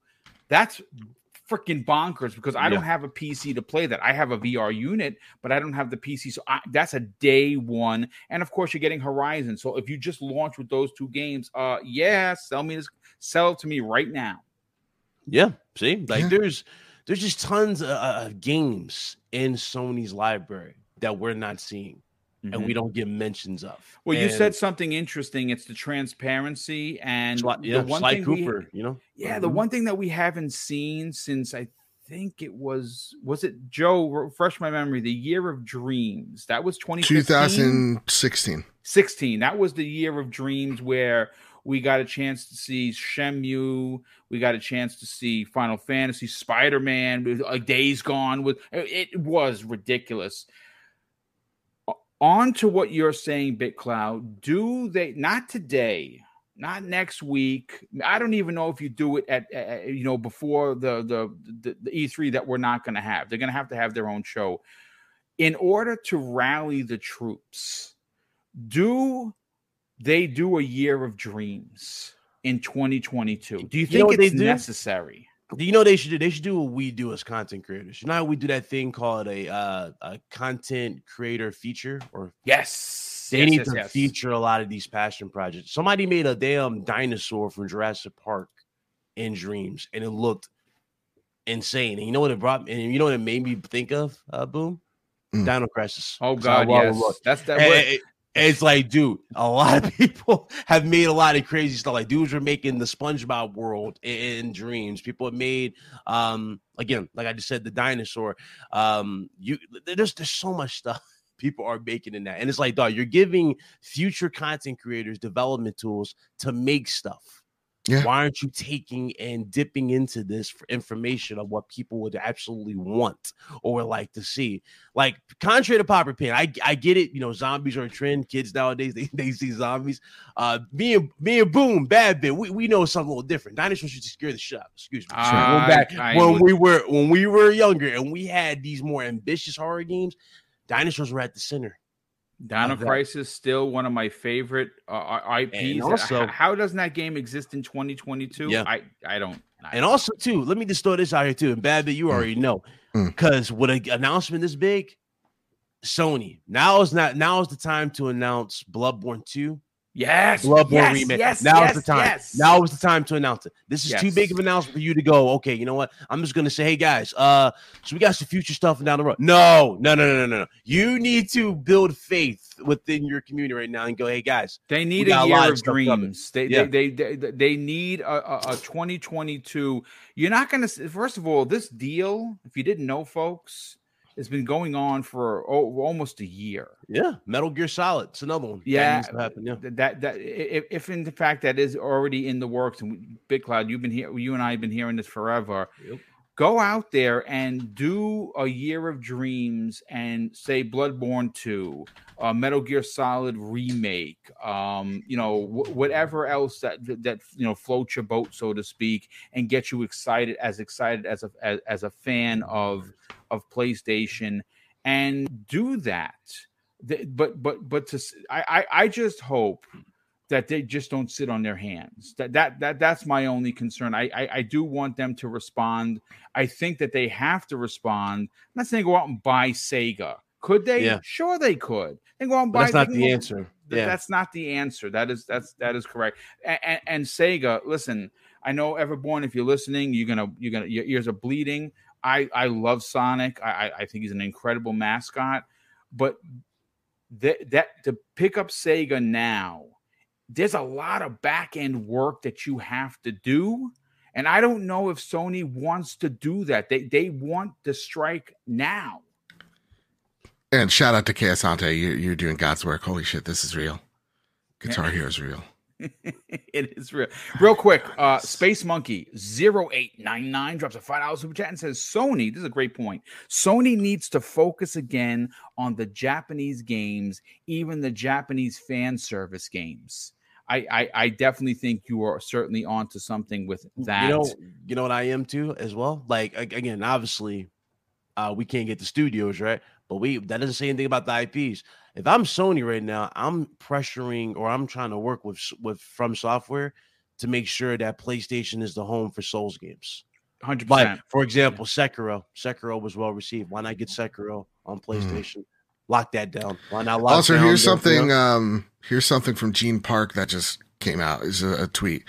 That's freaking bonkers because I yeah. don't have a PC to play that. I have a VR unit, but I don't have the PC. So I, that's a day one. And of course, you're getting Horizon. So if you just launch with those two games, uh, yeah, sell me this, sell it to me right now. Yeah. See, like yeah. there's there's just tons of, of games in Sony's library that we're not seeing mm-hmm. and we don't get mentions of. Well, and you said something interesting. It's the transparency and Sly, yeah, the one Sly thing Cooper, we, you know. yeah, the Mhm. one thing that we haven't seen since I think it was was it Joe refresh my memory the year of dreams that was 2015 2016. 16 that was the year of dreams where we got a chance to see Shenmue. We got a chance to see Final Fantasy, Spider Man, like Days Gone. With it was ridiculous. On to what you're saying, BitCloud. Do they not today? Not next week. I don't even know if you do it at, at you know before the the the, the E3 that we're not going to have. They're going to have to have their own show in order to rally the troops. Do they do a year of dreams in 2022? Do you You think it's necessary? Do you know they should do? They should do what we do as content creators. You know how we do that thing called a uh, a content creator feature, or Yes. they yes, need yes, to yes. feature a lot of these passion projects. Somebody made a damn dinosaur from Jurassic Park in Dreams, and it looked insane. And you know what it brought? And you know what it made me think of? Uh, Boom, Mm. Dino Crisis. Oh God, well yes. That's that. And- what- and- and it's like, dude, a lot of people have made a lot of crazy stuff. Like dudes were making the SpongeBob world in, dreams. People have made, um, again, like I just said, the dinosaur. Um, you there's there's so much stuff people are making in that, and it's like, dog, you're giving future content creators development tools to make stuff. Yeah. Why aren't you taking and dipping into this for information of what people would absolutely want or would like to see? Like, contrary to Popper Pin, I I get it. You know, zombies are a trend. Kids nowadays they, they see zombies. Uh, me and me and Boom, bad bit. We, we know something a little different. Dinosaurs used to scare the shit out. Excuse me. I- Going back I when would- we were when we were younger and we had these more ambitious horror games. Dinosaurs were at the center. Dino of that. Crisis still one of my favorite uh, IPs. And also- H- how doesn't that game exist in 2022? Yeah. I I don't. I, And also, too, let me just throw this out here too. And bad bit, you already know, Mm. because with an announcement this big, Sony now is not now is the time to announce Bloodborne two, yes, Bloodborne yes, remake. Yes, now yes, is the time. Yes. Now is the time to announce it. This is too big of an announcement for you to go. Okay, you know what? I'm just gonna say, hey guys, uh, so we got some future stuff down the road. No, no, no, no, no, no. You need to build faith within your community right now and go, hey guys, They need a a year of of dreams. They, Yeah. they, they they they need a, a, a 2022. You're not going to. First of all, this deal, if you didn't know, folks, has been going on for oh, almost a year. yeah, Metal Gear Solid. It's another one. that Yeah, to happen. Yeah. That that if, if in the fact that is already in the works, and Big Cloud, you've been here, you and I have been hearing this forever. Yep. Go out there and do a year of dreams and say Bloodborne 2, uh, Metal Gear Solid remake, um, you know, wh- whatever else that, that you know floats your boat, so to speak, and get you excited as excited as a as, as a fan of of PlayStation, and do that. Th- But but but to I, I just hope that they just don't sit on their hands. That that that that's my only concern. I, I I do want them to respond. I think that they have to respond. I'm not saying go out and buy Sega. Could they? Yeah. Sure, they could. They go out and But buy. that's not the answer. Yeah. That's not the answer. That is that's that is correct. And, and, and Sega, listen, I know Everborn. If you're listening, you're gonna you're gonna your ears are bleeding. I I love Sonic. I I, I think he's an incredible mascot. But that that to pick up Sega now, there's a lot of back end work that you have to do. And I don't know if Sony wants to do that. They they want to strike now. And shout out to Keasante. You're, you're doing God's work. Holy shit, this is real. Guitar Hero is real. it is real. Real quick, uh Space Monkey 0899 drops a five dollars super chat and says Sony, this is a great point. Sony needs to focus again on the Japanese games, even the Japanese fan service games. I, I, I definitely think you are certainly onto something with that. You know, you know what I am too as well. Like again, obviously, uh, we can't get the studios right, but we that doesn't say anything about the IPs. If I'm Sony right now, I'm pressuring or I'm trying to work with with From Software to make sure that PlayStation is the home for Souls games. 100%. Like for example, Sekiro. Sekiro was well received. Why not get Sekiro on PlayStation? Lock that down. Why not lock also, down here's the- you know? something. Um, here's something from Gene Park that just came out. Is a, a tweet.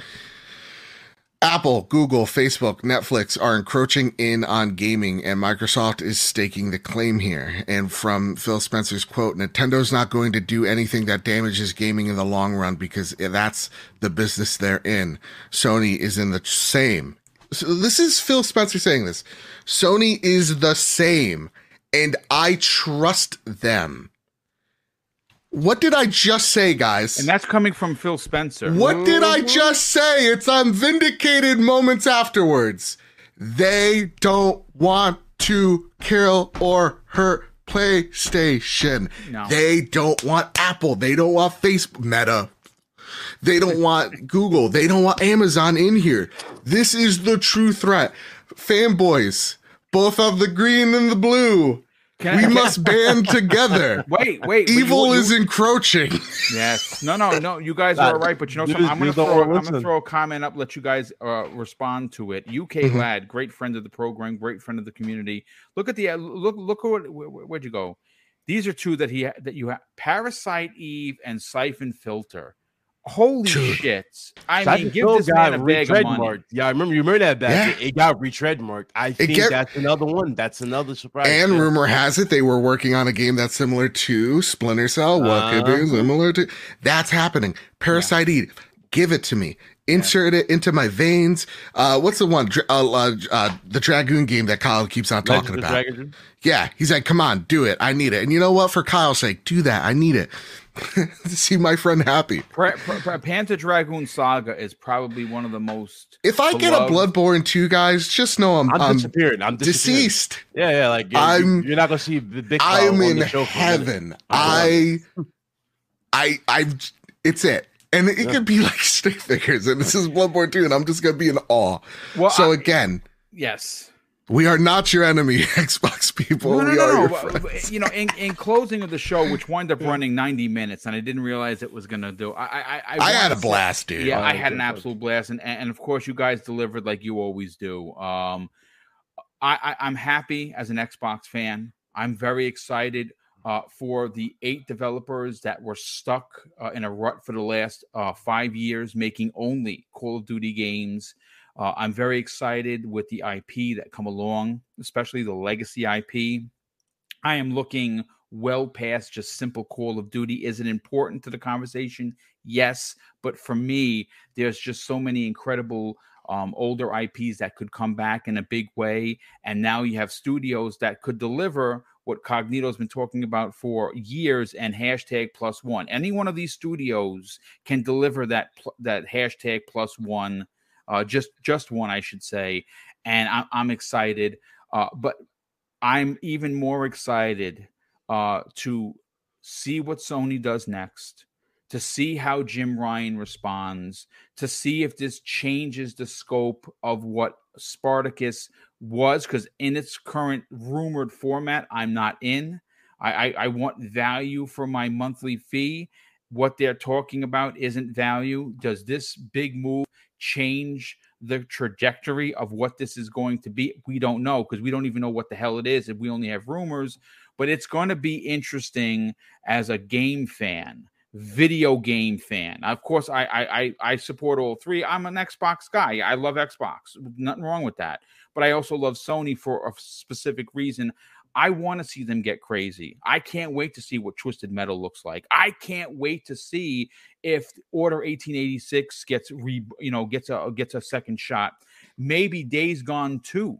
Apple, Google, Facebook, Netflix are encroaching in on gaming, and Microsoft is staking the claim here. And from Phil Spencer's quote, Nintendo's not going to do anything that damages gaming in the long run because that's the business they're in. Sony is in the same. So this is Phil Spencer saying this. Sony is the same, and I trust them. What did I just say, guys? And that's coming from Phil Spencer. What did I mm-hmm. just say? It's I'm vindicated moments afterwards. They don't want to kill or hurt PlayStation. No. They don't want Apple. They don't want Facebook Meta. They don't want Google. They don't want Amazon in here. This is the true threat. Fanboys, both of the green and the blue. Can we I- must band together. Wait, wait. Evil you- is you- encroaching. Yes. No, no, no. You guys are right, but you know dude, something? I'm gonna throw. I'm gonna listen. throw a comment up. Let you guys uh, respond to it. UK Mhm. lad, great friend of the program, great friend of the community. Look at the uh, look. Look what. Where, where'd you go? These are two that he ha- that you have: Parasite Eve and Siphon Filter. Holy Dude. shit! I Siphon mean, give Filter this got man a bag of money. marked. Yeah, I remember. You remember that back? Yeah. It, it got retread marked. I think get- that's another one. That's another surprise. And Yeah. rumor has it they were working on a game that's similar to Splinter Cell. What could be Uh-huh. similar to? That's happening. Parasite Eve, give it to me. Insert it into my veins. Uh, what's the one? Dra- uh, uh, uh, the Dragoon game that Kyle keeps on talking of about. Yeah, he's like, come on, do it. I need it. And you know what? For Kyle's sake, do that. I need it. See my friend happy. Pra- pra- pra- Panzer Dragoon Saga is probably one of the most. If I get a Beloved. Bloodborne 2, guys, just know I'm, I'm, I'm disappearing. I'm disappearing. deceased. Yeah, yeah. Like you're, I'm- you're not gonna see the big. I'm on in the show for a minute. heaven. I I, I, I, it's it. And it, it Yeah. could be like stick figures, and this is Bloodborne 2, and I'm just gonna be in awe. Well, so I- again, yes. We are not your enemy, Xbox people. No, no, we no, are no. your friends. You know, in, in closing of the show, which wound up running 90 minutes, and I didn't realize it was going to do. I, I, I, I had a blast, dude. Yeah, Oh, I had an absolute blast, and, and of course, you guys delivered like you always do. Um, I, I I'm happy as an Xbox fan. I'm very excited uh, for the eight developers that were stuck uh, in a rut for the last uh, five years, making only Call of Duty games. Uh, I'm very excited with the IP that come along, especially the legacy IP. I am looking well past just simple Call of Duty. Is it important to the conversation? Yes, but for me, there's just so many incredible um, older IPs that could come back in a big way, and now you have studios that could deliver what Cognito's been talking about for years and hashtag plus one. Any one of these studios can deliver that that hashtag plus one, uh, just just one, I should say, and I- I'm excited. Uh, but I'm even more excited uh, to see what Sony does next, to see how Jim Ryan responds, to see if this changes the scope of what Spartacus was, because in its current rumored format, I'm not in. I, I, I want value for my monthly fee. What they're talking about isn't value. Does this big move change the trajectory of what this is going to be? We don't know because we don't even know what the hell it is, and we only have rumors. But it's going to be interesting as a game fan, video game fan. Of course, I I I, I support all three. I'm an Xbox guy. I love Xbox. Nothing wrong with that. But I also love Sony for a specific reason. I want to see them get crazy. I can't wait to see what Twisted Metal looks like. I can't wait to see if Order 1886 gets re, you know, gets a gets a second shot. Maybe Days Gone too.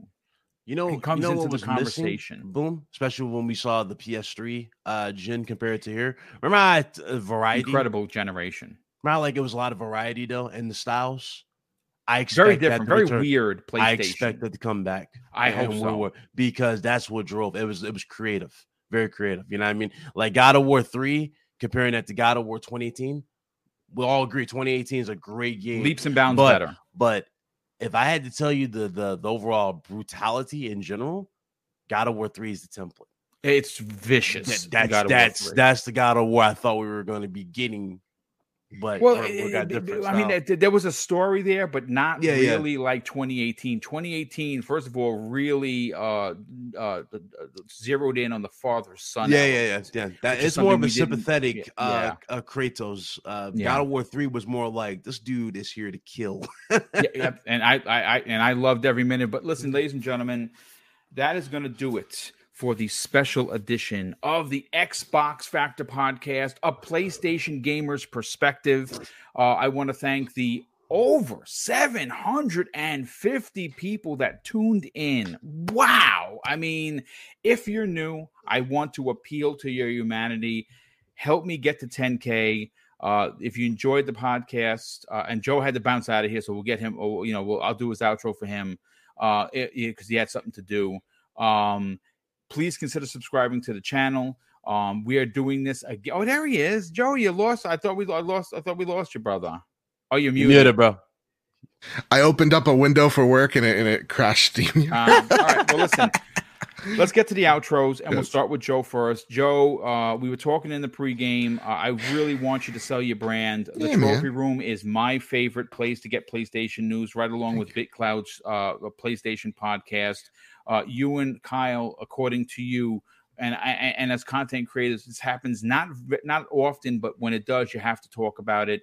You know, It comes you know into what the was missing? conversation. Boom, especially when we saw the PS3 uh gen compared to here. Remember, I uh, variety. incredible generation. Remember, like it was a lot of variety though in the styles. I expect Very different, very return. weird PlayStation. I expect that to come back. I hope so. were- because that's what drove it was it was creative, very creative. You know what I mean? Like God of War 3, comparing that to God of War 2018. We all agree 2018 is a great game. Leaps and bounds But- better. But if I had to tell you the, the the overall brutality in general, God of War 3 is the template. It's vicious. That- that's that's that's the God of War I thought we were going to be getting but well, we're, we got it- different. I mean, there- was a story there, but not Yeah, yeah. really like 2018. 2018, first of all, really uh, uh, uh, zeroed in on the father son. yeah, yeah, yeah, yeah. That it's more of a sympathetic yeah, uh, uh Kratos. Uh, Yeah. God of War Three was more like this dude is here to kill. yeah, yeah, and I, I, I, and I loved every minute. But listen, ladies and gentlemen, that is going to do it for the special edition of the Xbox Factor podcast, a PlayStation gamer's perspective. Uh, I want to thank the over 750 people that tuned in. Wow. I mean, if you're new, I want to appeal to your humanity. Help me get to 10K. Uh, if you enjoyed the podcast, uh, and Joe had to bounce out of here, so we'll get him. Oh, you know, we'll, I'll do his outro for him uh, because he had something to do. Um, please consider subscribing to the channel. Um, we are doing this again. Oh, there he is, Joe. You lost. I thought we I lost. I thought we lost you, brother. Oh, you're muted. Muted, bro. I opened up a window for work and it, and it crashed Steam. Um, all right. Well, listen. Let's get to the outros, and we'll start with Joe first. Joe, uh, we were talking in the pregame. Uh, I really want you to sell your brand. The Yeah, man. Trophy Room is my favorite place to get PlayStation news, right along with BitCloud's uh, PlayStation podcast. Uh, you and Kyle, according to you, and and as content creators, this happens not not often, but when it does, you have to talk about it.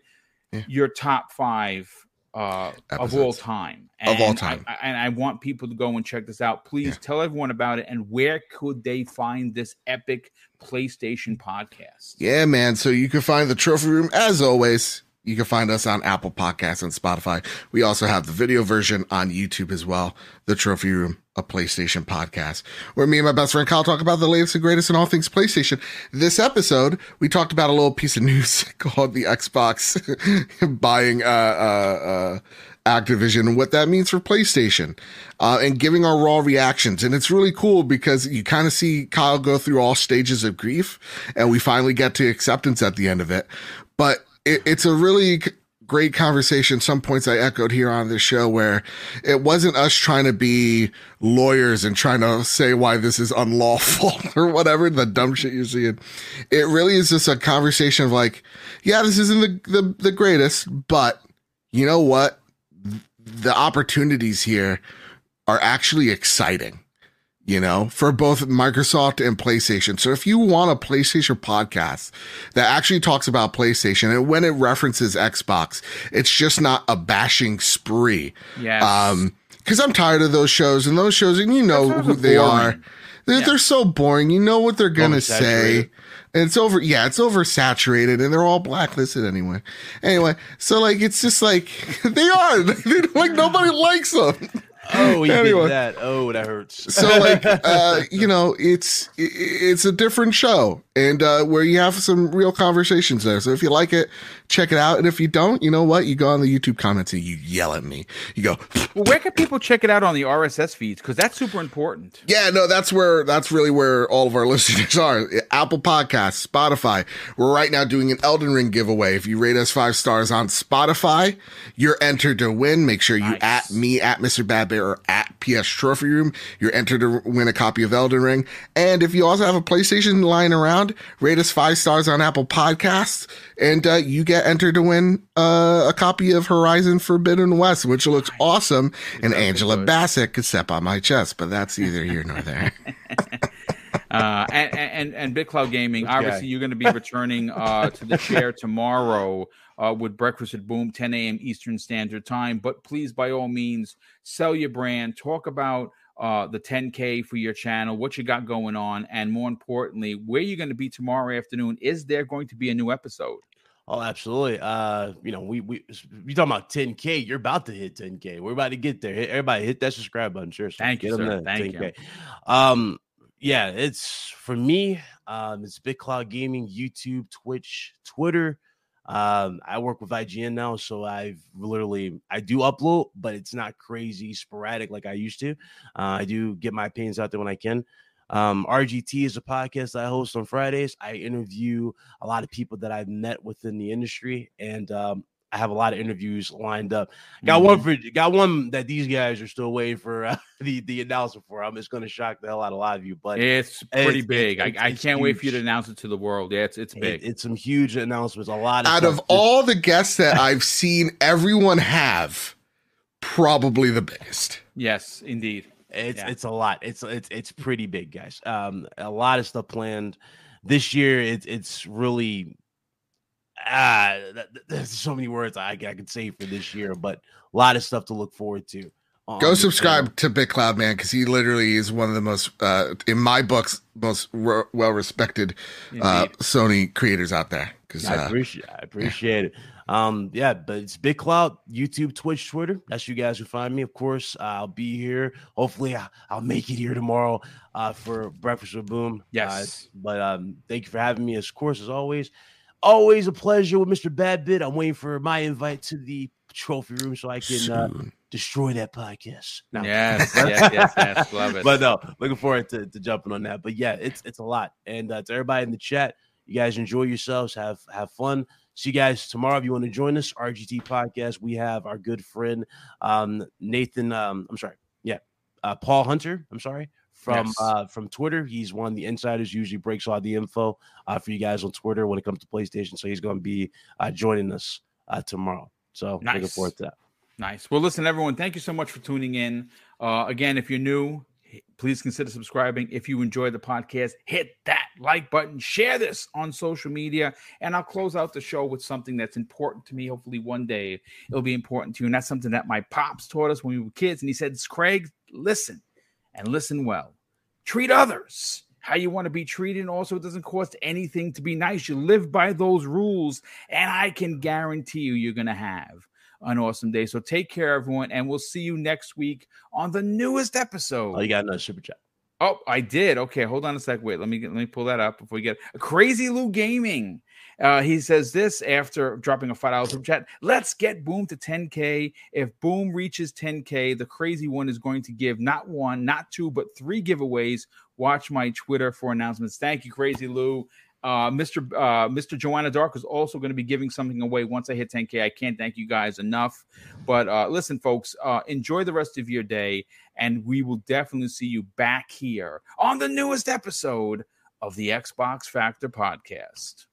Yeah. Your top five uh, of all time, Of all time. I, I- and I want people to go and check this out. Please Yeah. tell everyone about it and where could they find this epic PlayStation podcast? Yeah, man. So you can find the trophy room as always. You can find us on Apple Podcasts and Spotify. We also have the video version on YouTube as well. The Trophy Room, a PlayStation podcast, where me and my best friend Kyle talk about the latest and greatest in all things PlayStation. This episode, we talked about a little piece of news called the Xbox buying uh, uh, uh, Activision and what that means for PlayStation, uh, and giving our raw reactions. And it's really cool because you kind of see Kyle go through all stages of grief, and we finally get to acceptance at the end of it. But it, it's a really great conversation. Some points I echoed here on this show where it wasn't us trying to be lawyers and trying to say why this is unlawful or whatever the dumb shit you're seeing. It really is just a conversation of like, yeah, this isn't the, the, the greatest, but you know what? The opportunities here are actually exciting you know, for both Microsoft and PlayStation. So if you want a PlayStation podcast that actually talks about PlayStation and when it references Xbox, it's just not a bashing spree. Yes. Um, cause I'm tired of those shows and those shows, and you know who they boring. are. They're, Yeah. they're so boring. You know what they're gonna say. And it's over. Yeah, it's oversaturated, and they're all blacklisted anyway. Anyway, so like, it's just like they are. like nobody likes them. Oh, he Anyway. did that. Oh, that hurts. So like, uh, you know, it's it's a different show, and uh, where you have some real conversations there. So if you like it, check it out. And if you don't, you know what? You go on the YouTube comments and you yell at me. You go, well, where can people check it out on the RSS feeds? Because that's super important. Yeah, no, that's where that's really where all of our listeners are. Apple Podcasts, Spotify. We're right now doing an Elden Ring giveaway. If you rate us five stars on Spotify, you're entered to win. Make sure you Nice. at me at Mr. Bad Bear or at PS Trophy Room. You're entered to win a copy of Elden Ring. And if you also have a PlayStation lying around, rate us five stars on Apple Podcasts, and uh, you get entered to win uh, a copy of Horizon Forbidden West, which looks awesome. And Angela good. Bassett could step on my chest, but that's either here nor there. Uh, and, and and Big Cloud Gaming, Which obviously, you're going to be returning uh, to the chair tomorrow uh, with Breakfast at Boom, 10 a.m. Eastern Standard Time. But please, by all means, sell your brand. Talk about uh, the 10K for your channel, what you got going on, and more importantly, where you're going to be tomorrow afternoon. Is there going to be a new episode? Oh, absolutely. Uh, you know, we we you talking about 10k. You're about to hit 10k. We're about to get there. Hit- Everybody hit that subscribe button. Sure. Thank you, sir. Thank you. Um, yeah, it's for me. Um, it's Big Cloud Gaming, YouTube, Twitch, Twitter. Um, I work with IGN now, so I've literally I do upload, but it's not crazy sporadic like I used to. Uh, I do get my opinions out there when I can. Um, RGT is a podcast I host on Fridays. I interview a lot of people that I've met within the industry, and um, I have a lot of interviews lined up. Got mm-hmm. one for got one that these guys are still waiting for uh, the the announcement for. I'm just going to shock the hell out of a lot of you, but it's pretty it's, big. It's, I, I can't huge. wait for you to announce it to the world. Yeah, it's it's big. It, it's some huge announcements. A lot of out of all the guests that I've seen, everyone have probably the biggest. Yes, indeed. It's yeah. it's a lot. It's it's it's pretty big, guys. Um, a lot of stuff planned this year. It's it's really ah, there's so many words I, I can say for this year, but a lot of stuff to look forward to. Go subscribe channel. to Big Cloud Man because he literally is one of the most, uh, in my books, most re- well respected uh, Sony creators out there. Because I uh, appreciate, I appreciate yeah. it. Um, yeah, but it's Big Cloud, YouTube, Twitch, Twitter. That's you guys who find me. Of course, uh, I'll be here. Hopefully, I'll make it here tomorrow uh, for Breakfast with Boom. Yes. Uh, but um, thank you for having me. Of course, as always. Always a pleasure with Mr. Bad Bit. I'm waiting for my invite to the trophy room so I can uh, destroy that podcast. No. Yes, yes, yes, yes, love it. But no, looking forward to, to jumping on that. But yeah, it's it's a lot. And uh, to everybody in the chat, you guys enjoy yourselves, have have fun. See you guys tomorrow if you want to join us. RGT podcast. We have our good friend um, Nathan. Um, I'm sorry, yeah, uh, Paul Hunter. I'm sorry from yes. uh, from Twitter. He's one of the insiders. Usually breaks all the info uh, for you guys on Twitter when it comes to PlayStation. So he's going to be uh, joining us uh, tomorrow. So nice. looking forward to that. Nice. Well, listen, everyone. Thank you so much for tuning in. Uh, again, if you're new, please consider subscribing. If you enjoy the podcast, hit that like button, share this on social media, and I'll close out the show with something that's important to me. Hopefully, one day it'll be important to you. And that's something that my pops taught us when we were kids. And he said, Craig, listen and listen well. Treat others how you want to be treated. And also, it doesn't cost anything to be nice. You live by those rules, and I can guarantee you, you're going to have an awesome day. So take care, everyone, and we'll see you next week on the newest episode. Oh, you got another super chat. Oh, I did. Okay, hold on a sec. Wait, let me get, let me pull that up before we get Crazy Lou Gaming. Uh, he says this after dropping a five dollars super chat. Let's get Boom to 10k. If Boom reaches 10k, the crazy one is going to give not one, not two, but three giveaways. Watch my Twitter for announcements. Thank you, Crazy Lou. Uh, Mr. Uh, Mr. Joanna Dark is also going to be giving something away once I hit 10K. I can't thank you guys enough. But uh, listen, folks, uh, enjoy the rest of your day, and we will definitely see you back here on the newest episode of the Xbox Factor podcast.